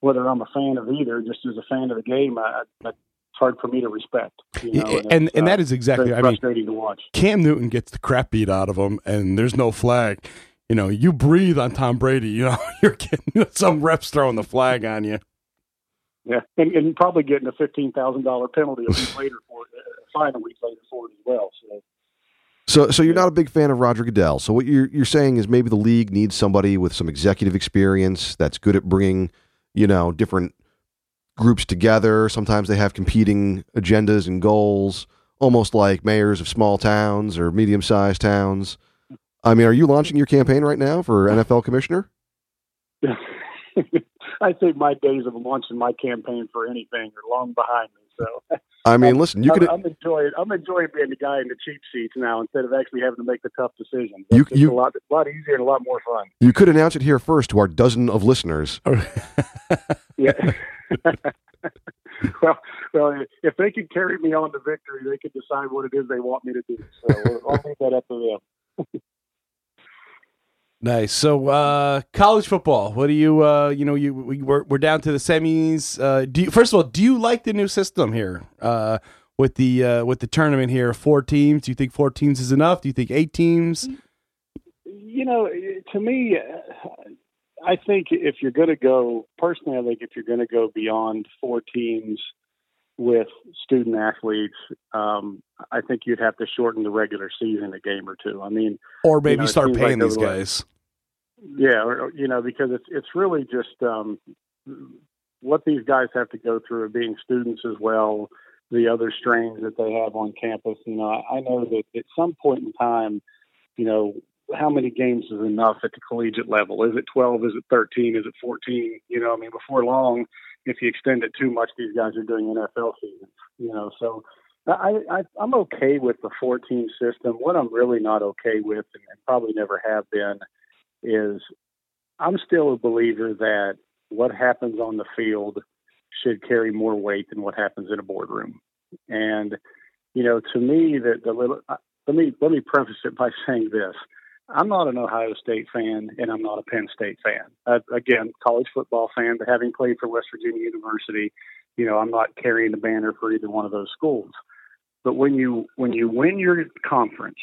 whether I'm a fan of either, just as a fan of the game, I, I, it's hard for me to respect. You know, and it's, and uh, that is exactly. I mean, frustrating to watch. Cam Newton gets the crap beat out of him, and there's no flag. You know, you breathe on Tom Brady. You know, you're getting some reps throwing the flag on you. Yeah, and, and probably getting a fifteen thousand dollar penalty a week later for it, uh, fine a week later for it as well. So So, so you're not a big fan of Roger Goodell. So what you're you're saying is maybe the league needs somebody with some executive experience that's good at bringing, you know, different groups together. Sometimes they have competing agendas and goals, almost like mayors of small towns or medium-sized towns. I mean, are you launching your campaign right now for NFL commissioner? I think my days of launching my campaign for anything are long behind me. So I mean, listen, you I'm, could I'm enjoying I'm enjoying being the guy in the cheap seats now instead of actually having to make the tough decisions. You- It's you- a lot a lot easier and a lot more fun. you could announce it here first to our dozen of listeners. Yeah. well, well, if they can carry me on to victory, they can decide what it is they want me to do. So I'll leave that up to them. Nice. So, uh, college football. What do you, uh, you know, you we, we're we're down to the semis. Uh, do you, first of all, do you like the new system here uh, with the uh, with the tournament here? Four teams. Do you think four teams is enough? Do you think eight teams? You know, to me, uh, I think if you're going to go, personally, I think if you're going to go beyond four teams with student athletes, um, I think you'd have to shorten the regular season a game or two. I mean, Or maybe know, start paying like these guys? Yeah, you know, because it's it's really just um, what these guys have to go through, being students as well, the other strains that they have on campus. You know, I, I know that at some point in time, you know, how many games is enough at the collegiate level? Is it twelve? Is it thirteen? Is it fourteen? You know, I mean, before long, if you extend it too much, these guys are doing NFL seasons. You know, so. I, I I'm okay with the 14 system. What I'm really not okay with, and probably never have been, is I'm still a believer that what happens on the field should carry more weight than what happens in a boardroom. And you know, to me, that the little let me let me preface it by saying this: I'm not an Ohio State fan, and I'm not a Penn State fan. Uh, again, college football fan, but having played for West Virginia University, you know, I'm not carrying the banner for either one of those schools. But when you when you win your conference,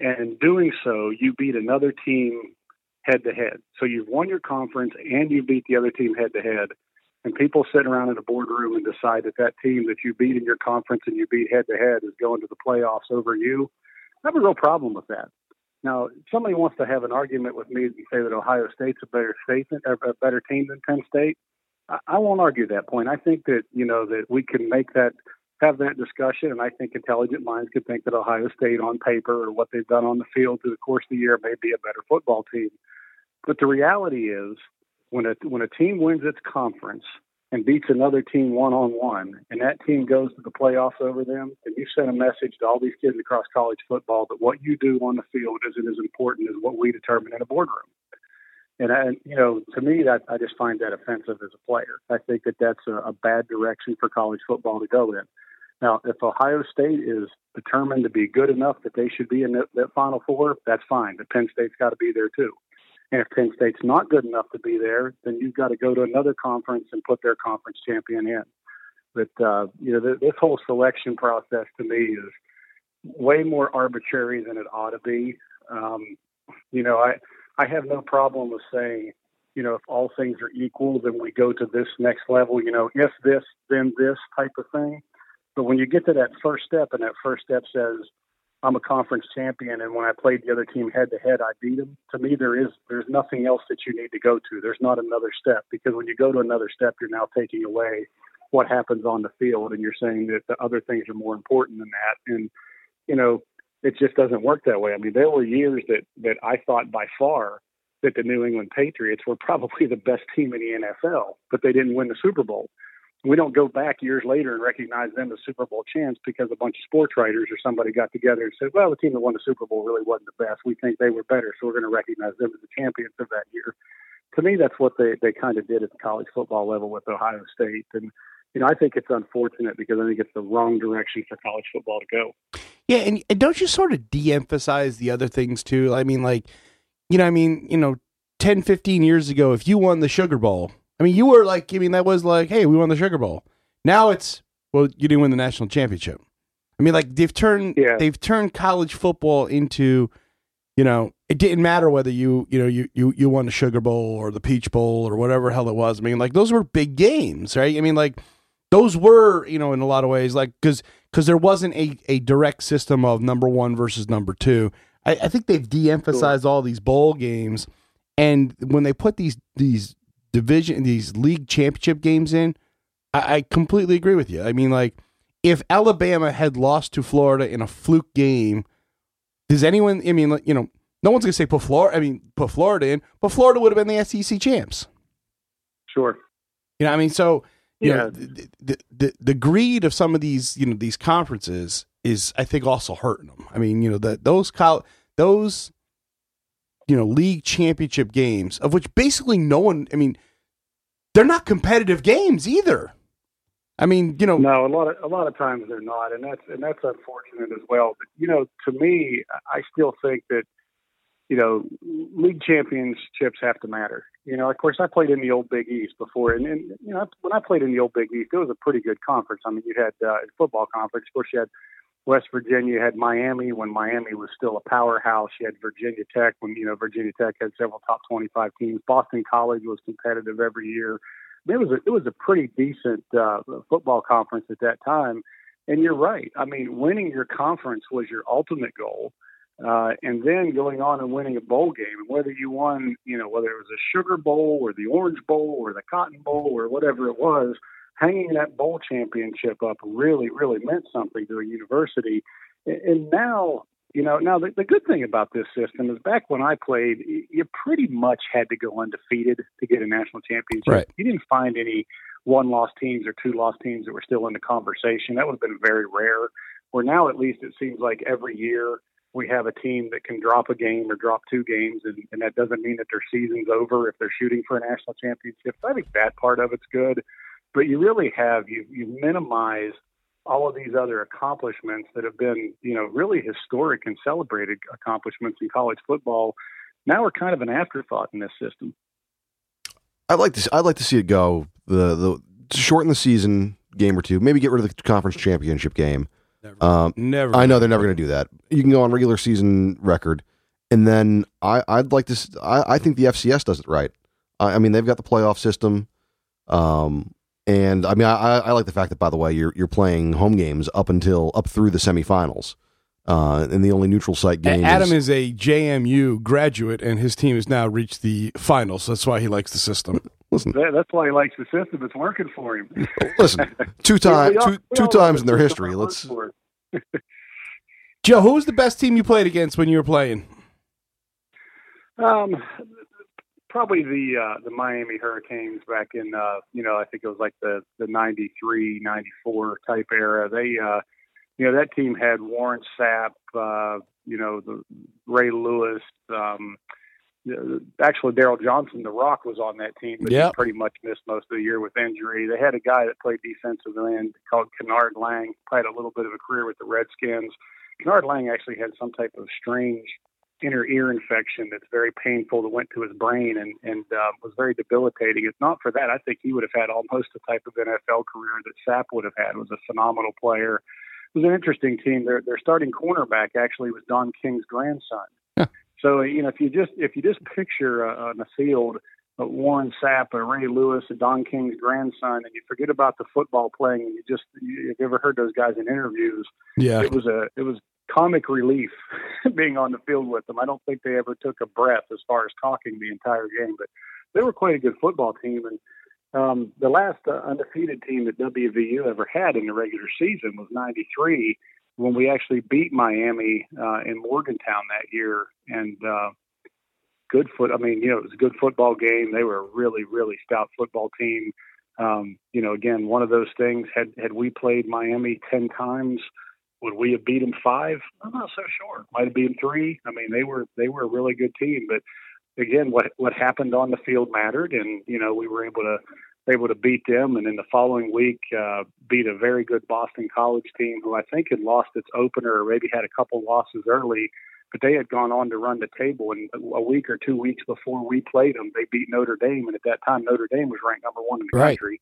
and in doing so, you beat another team head to head. So you've won your conference and you beat the other team head to head. And people sit around in a boardroom and decide that that team that you beat in your conference and you beat head to head is going to the playoffs over you. I have a real problem with that. Now, if somebody wants to have an argument with me and say that Ohio State's a better state, than, a better team than Penn State. I, I won't argue that point. I think that you know that we can make that have that discussion, and I think intelligent minds could think that Ohio State, on paper, or what they've done on the field through the course of the year, may be a better football team. But the reality is, when a when a team wins its conference and beats another team one on one, and that team goes to the playoffs over them, and you send a message to all these kids across college football that what you do on the field isn't as important as what we determine in a boardroom. And I, you know, to me, that I just find that offensive as a player. I think that that's a, a bad direction for college football to go in. Now, if Ohio State is determined to be good enough that they should be in that, that Final Four, that's fine. But Penn State's got to be there too. And if Penn State's not good enough to be there, then you've got to go to another conference and put their conference champion in. But uh, you know, th- this whole selection process to me is way more arbitrary than it ought to be. Um, you know, I I have no problem with saying, you know, if all things are equal, then we go to this next level. You know, if this, then this type of thing. But when you get to that first step, and that first step says, I'm a conference champion, and when I played the other team head to head, I beat them. To me, there is there's nothing else that you need to go to. There's not another step because when you go to another step, you're now taking away what happens on the field, and you're saying that the other things are more important than that. And you know, it just doesn't work that way. I mean, there were years that that I thought by far that the New England Patriots were probably the best team in the NFL, but they didn't win the Super Bowl we don't go back years later and recognize them as Super Bowl champs because a bunch of sports writers or somebody got together and said, well, the team that won the Super Bowl really wasn't the best. We think they were better, so we're going to recognize them as the champions of that year. To me, that's what they, they kind of did at the college football level with Ohio State. And, you know, I think it's unfortunate because I think it's the wrong direction for college football to go. Yeah, and, and don't you sort of de-emphasize the other things too? I mean, like, you know, I mean, you know, 10, 15 years ago, if you won the Sugar Bowl, I mean, you were like, I mean, that was like, hey, we won the Sugar Bowl. Now it's, well, you didn't win the national championship. I mean, like they've turned, Yeah. they've turned college football into, you know, it didn't matter whether you, you know, you you you won the Sugar Bowl or the Peach Bowl or whatever hell it was. I mean, like those were big games, right? I mean, like those were, you know, in a lot of ways, like because because there wasn't a a direct system of number one versus number two. I, I think they've de-emphasized all these bowl games, and when they put these these division these league championship games in, I, I completely agree with you. I mean, like if Alabama had lost to Florida in a fluke game, does anyone? I mean, like, you know, no one's gonna say put Florida. I mean, put Florida in, but Florida would have been the SEC champs. Sure. You know, I mean, so you yeah. know, the, the, the the greed of some of these you know these conferences is I think also hurting them. I mean, you know, that those col- those you know league championship games of which basically no one. I mean, they're not competitive games either. I mean, you know, no, a lot of a lot of times they're not, and that's and that's unfortunate as well. But you know, to me, I still think that you know league championships have to matter. You know, of course, I played in the old Big East before, and, and you know, when I played in the old Big East, it was a pretty good conference. I mean, you had uh, football conference, of course, you had West Virginia, had Miami when Miami was still a powerhouse. You had Virginia Tech when you know Virginia Tech had several top 25 teams. Boston College was competitive every year it was a, it was a pretty decent uh, football conference at that time. And you're right. I mean, winning your conference was your ultimate goal. Uh, and then going on and winning a bowl game, and whether you won, you know, whether it was a Sugar Bowl or the Orange Bowl or the Cotton Bowl or whatever it was, hanging that bowl championship up really, really meant something to a university. And now you know, now the, the good thing about this system is back when I played, you pretty much had to go undefeated to get a national championship. Right. You didn't find any one loss teams or two loss teams that were still in the conversation. That would have been very rare. Where now, at least, it seems like every year we have a team that can drop a game or drop two games, and, and that doesn't mean that their season's over if they're shooting for a national championship. So I think that part of it's good, but you really have you you minimize all of these other accomplishments that have been, you know, really historic and celebrated accomplishments in college football now are kind of an afterthought in this system. I'd like to I'd like to see it go the the shorten the season game or two, maybe get rid of the conference championship game. Never, um, never. I know they're never going to do that. You can go on regular season record, and then I I'd like to. I, I think the FCS does it right. I, I mean, they've got the playoff system. Um, and I mean, I, I like the fact that, by the way, you're you're playing home games up until up through the semifinals. Uh, and the only neutral site game. Adam is, is, a JMU graduate, and his team has now reached the finals. That's why he likes the system. Listen, that's why he likes the system. It's working for him. listen, two times, two, two times in their history. Let's. Joe, who was the best team you played against when you were playing? Um, probably the uh, the Miami Hurricanes back in uh, you know I think it was like the the 93, 94 type era. They uh, you know that team had Warren Sapp, uh, you know the Ray Lewis. Um, actually, Daryl Johnston, the Rock, was on that team, but yep. he pretty much missed most of the year with injury. They had a guy that played defensive end called Kenard Lang, played a little bit of a career with the Redskins. Kenard Lang actually had some type of strange inner ear infection that's very painful that went to his brain and and uh, was very debilitating. If not for that, I think he would have had almost the type of NFL career that Sapp would have had. Was a phenomenal player. It was an interesting team. Their their starting cornerback actually was Don King's grandson. So you know if you just if you just picture uh, on the field. Uh, Warren Sapp and Ray Lewis and Don King's grandson, and you forget about the football playing, and you just you, have you ever heard those guys in interviews? Yeah, it was a it was comic relief being on the field with them. I don't think they ever took a breath as far as talking the entire game, but they were quite a good football team. And um, the last uh, undefeated team that WVU ever had in the regular season was '93 when we actually beat Miami uh, in Morgantown that year. And uh, good foot. I mean, you know, it was a good football game. They were a really, really stout football team. Um, you know, again, one of those things. Had had we played Miami ten times would we have beat them five? I'm not so sure. Might have beat them three. I mean, they were they were a really good team, but again, what what happened on the field mattered, and you know we were able to able to beat them, and in the following week uh, beat a very good Boston College team who I think had lost its opener or maybe had a couple losses early, but they had gone on to run the table. And a week or two weeks before we played them, they beat Notre Dame, and at that time Notre Dame was ranked number one in the right. country.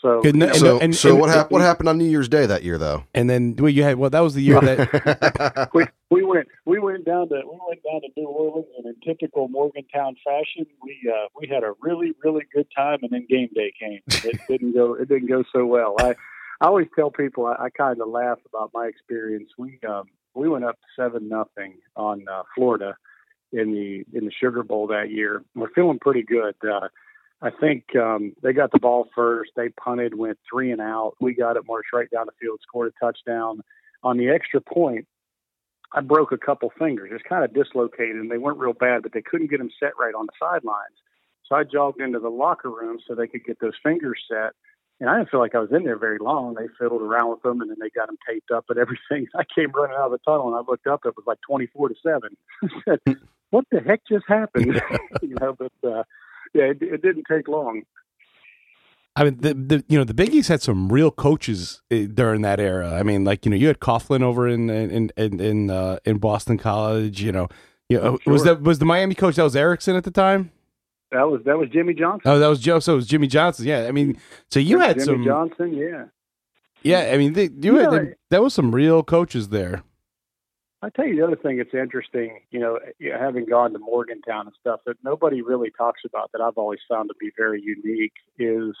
So, you know, so, and, so and, what, hap- what happened on New Year's Day that year, though? And then well, you had well, that was the year that we, we went we went down to we went down to New Orleans, and in typical Morgantown fashion, we uh, we had a really really good time, and then game day came. It didn't go it didn't go so well. I I always tell people I, I kind of laugh about my experience. We um, we went up seven nothing on uh, Florida in the in the Sugar Bowl that year. We're feeling pretty good. Uh, I think um, they got the ball first. They punted, went three and out. We got it, marched right down the field, scored a touchdown. On the extra point, I broke a couple fingers, just kind of dislocated, and they weren't real bad, but they couldn't get them set right on the sidelines. So I jogged into the locker room so they could get those fingers set. And I didn't feel like I was in there very long. They fiddled around with them and then they got them taped up and everything. I came running out of the tunnel and I looked up. It was like 24 to 7. I said, what the heck just happened? you know, but uh, yeah, it, it didn't take long. I mean, the, the you know the Big East had some real coaches eh, during that era. I mean, like you know, you had Coughlin over in in in in, uh, in Boston College. You know, you know, sure. was that was the Miami coach that was Erickson at the time? That was that was Jimmy Johnson. Oh, that was Joe. So it was Jimmy Johnson. Yeah, I mean, so you had Jimmy some Johnson. Yeah, yeah. I mean, they, you, you had know, that was some real coaches there. I tell you the other thing that's interesting, you know, having gone to Morgantown and stuff that nobody really talks about that I've always found to be very unique is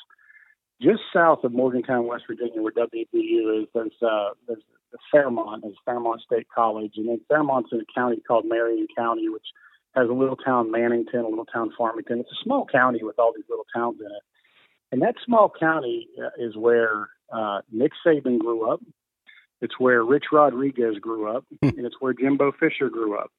just south of Morgantown, West Virginia, where WVU is. There's uh, there's Fairmont, there's Fairmont State College, and then Fairmont's in a county called Marion County, which has a little town Mannington, a little town Farmington. It's a small county with all these little towns in it. And that small county uh, is where uh, Nick Saban grew up. It's where Rich Rodriguez grew up, hmm. and it's where Jimbo Fisher grew up.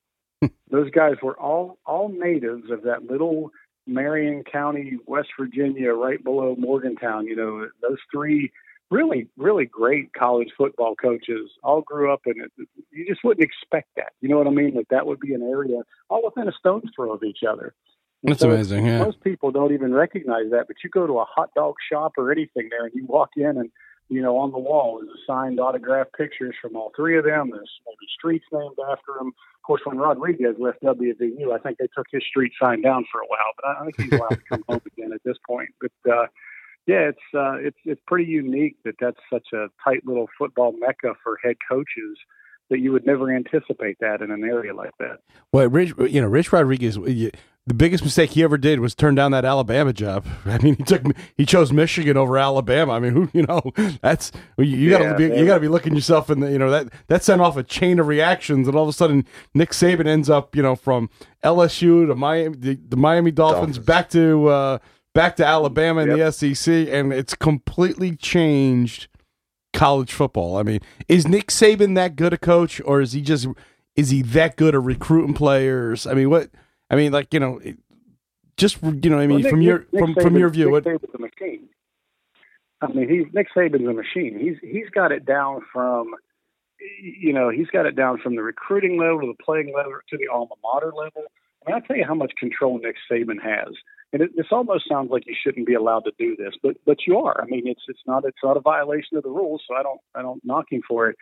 Hmm. Those guys were all all natives of that little Marion County, West Virginia, right below Morgantown. You know, those three really, really great college football coaches all grew up in it. You just wouldn't expect that. You know what I mean? That that would be an area all within a stone's throw of each other. And That's so amazing. Yeah. Most people don't even recognize that, but you go to a hot dog shop or anything there, and you walk in, and you know on the wall is a signed autographed pictures from all three of them. There's maybe streets named after them. Of course, when Rodriguez left WVU, I think they took his street sign down for a while, but I think he's allowed to come home again at this point. But uh, yeah, it's uh, it's it's pretty unique that that's such a tight little football mecca for head coaches that you would never anticipate that in an area like that. Well, Rich, you know, Rich Rodriguez, the biggest mistake he ever did was turn down that Alabama job. I mean, he took he chose Michigan over Alabama. I mean, who you know that's you, you yeah, gotta be you gotta be looking yourself in the you know that that sent off a chain of reactions, and all of a sudden Nick Saban ends up you know from LSU to Miami the, the Miami Dolphins, Dolphins, back to. Uh, back to Alabama and yep. the SEC, and it's completely changed college football. I mean, is Nick Saban that good a coach, or is he just is he that good at recruiting players? I mean, what? I mean, like you know, just you know, I mean, well, Nick, from your Nick, from Nick from your view, Nick what? Saban's a machine. I mean, he's Nick Saban's a machine. He's he's got it down from, you know, he's got it down from the recruiting level to the playing level to the alma mater level. I mean, I tell you how much control Nick Saban has and it, this almost sounds like you shouldn't be allowed to do this, but but you are. I mean, it's it's not it's not a violation of the rules, so I don't I don't knock him for it.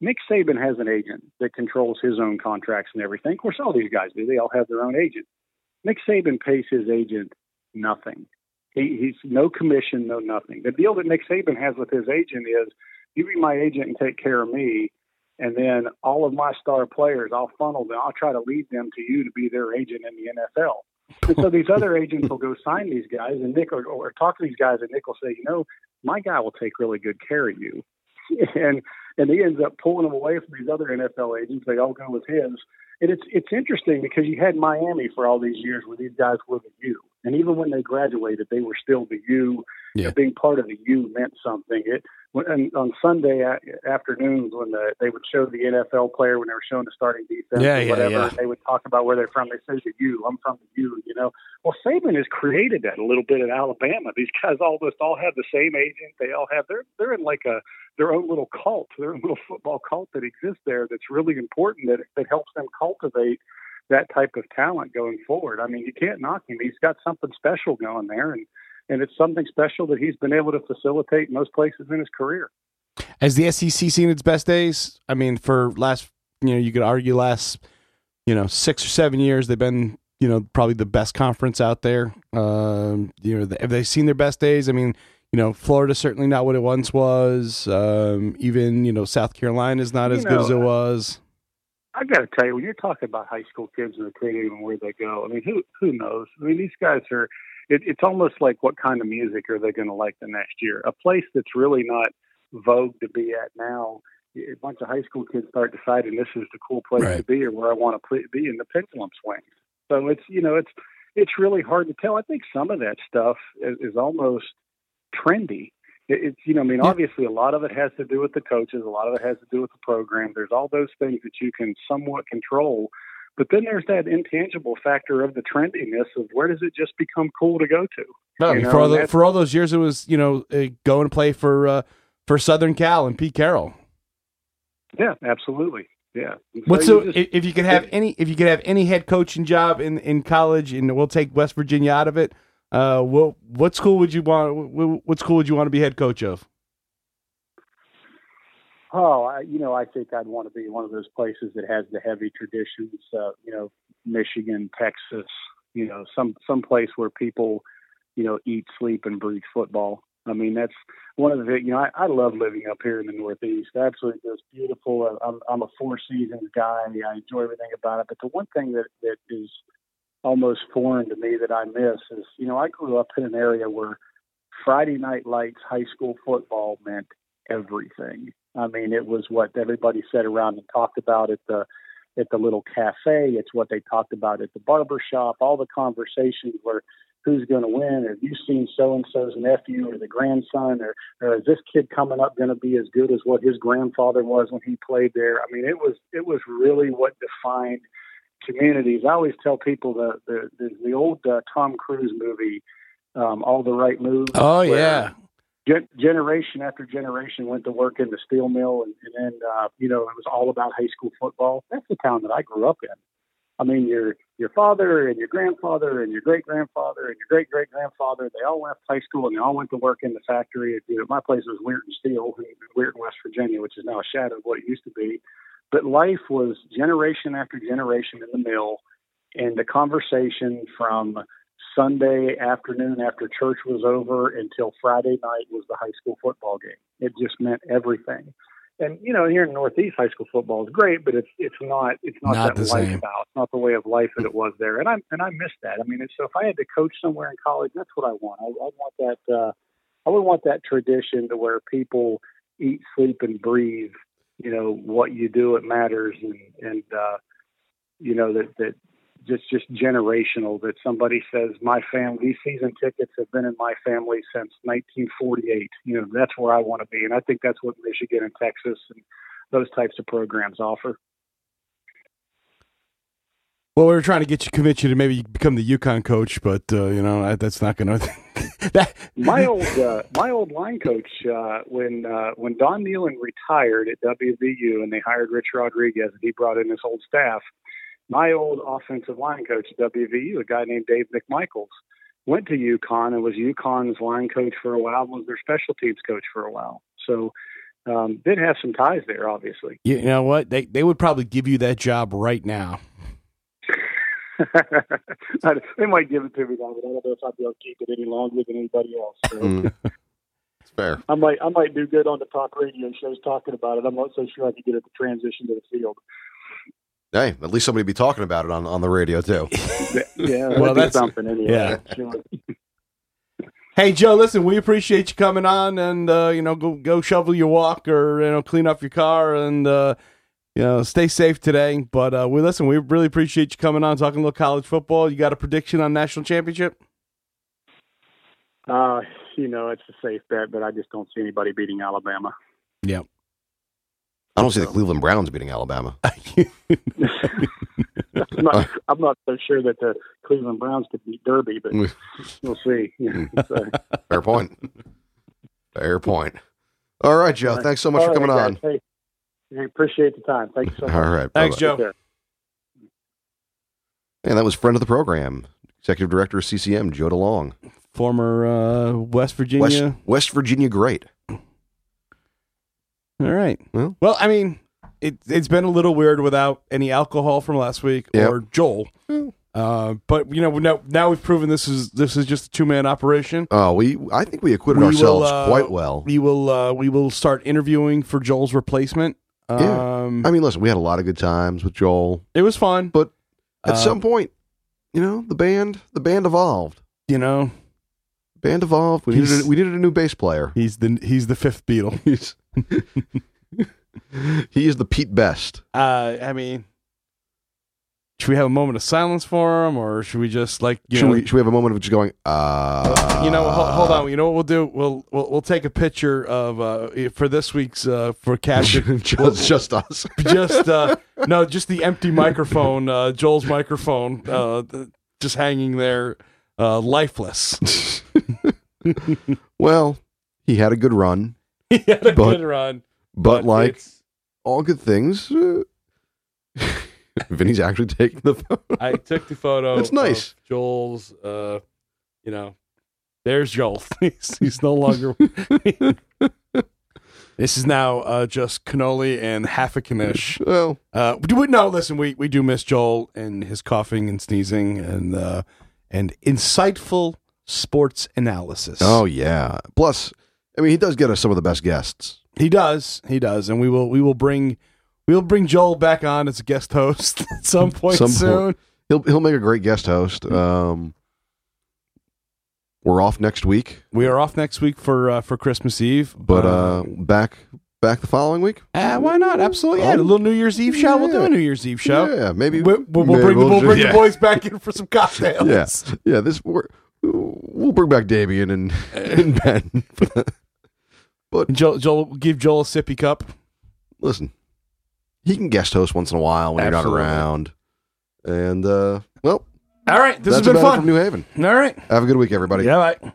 Nick Saban has an agent that controls his own contracts and everything. Of course, all these guys do. They all have their own agent. Nick Saban pays his agent nothing. He, he's no commission, no nothing. The deal that Nick Saban has with his agent is, you be my agent and take care of me, and then all of my star players, I'll funnel them. I'll try to lead them to you to be their agent in the NFL. And so these other agents will go sign these guys, and Nick or, or talk to these guys, and Nick will say, you know, my guy will take really good care of you, and and he ends up pulling them away from these other NFL agents. They all go with his, and it's it's interesting because you had Miami for all these years where these guys were the U, and even when they graduated, they were still the U. Yeah. Being part of the U meant something. It and on Sunday afternoons when the, they would show the NFL player when they were showing the starting defense yeah, or whatever, yeah, yeah. they would talk about where they're from. They say the U, I'm from the U, you know. Well, Saban has created that a little bit at Alabama. These guys almost all have the same agent. They all have they're they're in like a their own little cult, their own little football cult that exists there. That's really important. That that helps them cultivate that type of talent going forward. I mean, you can't knock him. He's got something special going there, and and it's something special that he's been able to facilitate most places in his career. Has the SEC seen its best days? I mean, for last, you know, you could argue last, you know, six or seven years, they've been, you know, probably the best conference out there. Um, you know, have they seen their best days? I mean, you know, Florida's certainly not what it once was. Um, even, you know, South Carolina is not you as know, good as it was. I got to tell you, when you're talking about high school kids and recruiting and where they go, I mean, who who knows? I mean, these guys are it, it's almost like what kind of music are they going to like the next year? A place that's really not vogue to be at now. A bunch of high school kids start deciding this is the cool place right. to be or where I want to play, be, in the pendulum swings. So it's you know it's it's really hard to tell. I think some of that stuff is, is almost trendy. It, it's you know I mean obviously a lot of it has to do with the coaches, a lot of it has to do with the program. There's all those things that you can somewhat control But then there's that intangible factor of the trendiness of where does it just become cool to go to? No, I mean, for all the, for all those years, it was you know uh, go and play for uh, for Southern Cal and Pete Carroll. Yeah, absolutely. Yeah. And What's you so just- if you could have any if you could have any head coaching job in in college, and we'll take West Virginia out of it. Uh, what what school would you want? wh- What school would you want to be head coach of? Oh, I, you know, I think I'd want to be one of those places that has the heavy traditions. Uh, you know, Michigan, Texas. You know, some some place where people, you know, eat, sleep, and breathe football. I mean, that's one of the. You know, I, I love living up here in the Northeast. Absolutely, just beautiful. I'm I'm a Four Seasons guy. I enjoy everything about it. But the one thing that that is almost foreign to me that I miss is, you know, I grew up in an area where Friday night lights high school football meant everything. I mean, it was what everybody sat around and talked about at the at the little cafe. It's what they talked about at the barber shop. All the conversations were who's going to win, or have you seen so and so's nephew or the grandson, or or is this kid coming up going to be as good as what his grandfather was when he played there? I mean, it was it was really what defined communities. I always tell people the the the, the old uh, Tom Cruise movie, um, All the Right Moves. Oh yeah, generation after generation went to work in the steel mill, and, and then uh, you know it was all about high school football. That's the town that I grew up in. I mean, your your father and your grandfather and your great grandfather and your great great grandfather, they all left high school and they all went to work in the factory. You know, my place was Weirton Steel Weirton, West Virginia, which is now a shadow of what it used to be. But life was generation after generation in the mill, and the conversation from Sunday afternoon after church was over until Friday night was the high school football game. It just meant everything. And you know, here in the Northeast, high school football is great, but it's it's not it's not, Not that lifestyle. It's not the way of life that it was there. And I and I miss that. I mean, so if I had to coach somewhere in college, that's what I want. I, I want that. Uh, I would want that tradition to where people eat, sleep, and breathe. You know what you do, it matters, and and uh, you know that that just just generational that somebody says my family these season tickets have been in my family since 1948 you know that's where i want to be and i think that's what michigan and texas and those types of programs offer Well, we were trying to get you convince you to maybe become the UConn coach, but uh, you know I, that's not going to. that my old uh, my old line coach uh, when uh, when Don Nehlen retired at WVU and they hired Rich Rodriguez and he brought in his old staff. My old offensive line coach at WVU, a guy named Dave McMichaels, went to UConn and was UConn's line coach for a while and was their special teams coach for a while. So um, did have some ties there, obviously. you know what they they would probably give you that job right now. they might give it to me now, but I don't know if I'd be able to keep it any longer than anybody else. So. Mm. It's fair. I might I might do good on the talk radio shows talking about it. I'm not so sure I could get it to transition to the field. Hey, at least somebody be talking about it on, on the radio too. Yeah, Well, well, that's- that's something anyway. yeah. Hey Joe, listen, we appreciate you coming on, and uh, you know, go go shovel your walk or you know, clean up your car, and uh, you know, stay safe today. But uh, we listen, we really appreciate you coming on, talking a little college football. You got a prediction on national championship? Uh, you know, it's a safe bet, but I just don't see anybody beating Alabama. Yep. I don't see the Cleveland Browns beating Alabama. I'm not, I'm not so sure that the Cleveland Browns could beat Derby, but we'll see. So, Fair point. Fair point. All right, Joe. Thanks so much all for coming guys. on. Hey, I appreciate the time. Thanks so much. All right. Thanks, bye-bye. Joe. And that was friend of the program, executive director of CCM, Joe DeLong. Former uh, West Virginia. West, West Virginia great. All right. Well. Well, I mean, it, it's been a little weird without any alcohol from last week Yep. or Joel. Uh, but you know, now, now we've proven this is this is just a two man operation. Oh, we I think we acquitted We will, ourselves uh, quite well. We will uh, we will start interviewing for Joel's replacement. Yeah. Um, I mean, listen, we had a lot of good times with Joel. it was fun, But at Uh, some point, you know, the band the band evolved. you know, Band evolved. We needed a, we needed a new bass player. he's the he's the fifth Beatle. He's he is the Pete Best. Uh, I mean, should we have a moment of silence for him, or should we just like you should know? we should we have a moment of just going? Uh, you know, hold, hold on. You know what we'll do? We'll we'll, we'll take a picture of uh, for this week's uh, for caption. just just us. just uh, no, just the empty microphone, uh, Joel's microphone, uh, just hanging there, uh, lifeless. well, he had a good run, he had a But- good run, but, like it's- all good things, uh, Vinny's actually taking the photo. I took the photo. That's nice. of Joel's, uh, you know, there's Joel. he's, he's no longer. this is now uh, just cannoli and half a knish. Well, Uh, we no, listen, we, we do miss Joel and his coughing and sneezing and uh, and insightful sports analysis. oh yeah. Plus, I mean, he does get us some of the best guests. he does, he does, and we will we will bring we will bring Joel back on as a guest host at some point Some soon. point. He'll he'll make a great guest host. Um, we're off next week, We are off next week for uh, for Christmas Eve, but uh, back back the following week. Uh, why not? Absolutely. Yeah, a little New Year's Eve show. We'll do a New Year's Eve show. Yeah, maybe We, will we'll bring, we'll ju- bring yeah. the boys back in for some cocktails. Yeah, yeah. This we're, we'll bring back Damien and, and Ben. And Joel, Joel, give Joel a sippy cup. Listen, he can guest host once in a while when Absolutely. you're not around. And uh, well, All right. This that's has been about it fun. from New Haven. All right. Have a good week, everybody. Yeah, bye.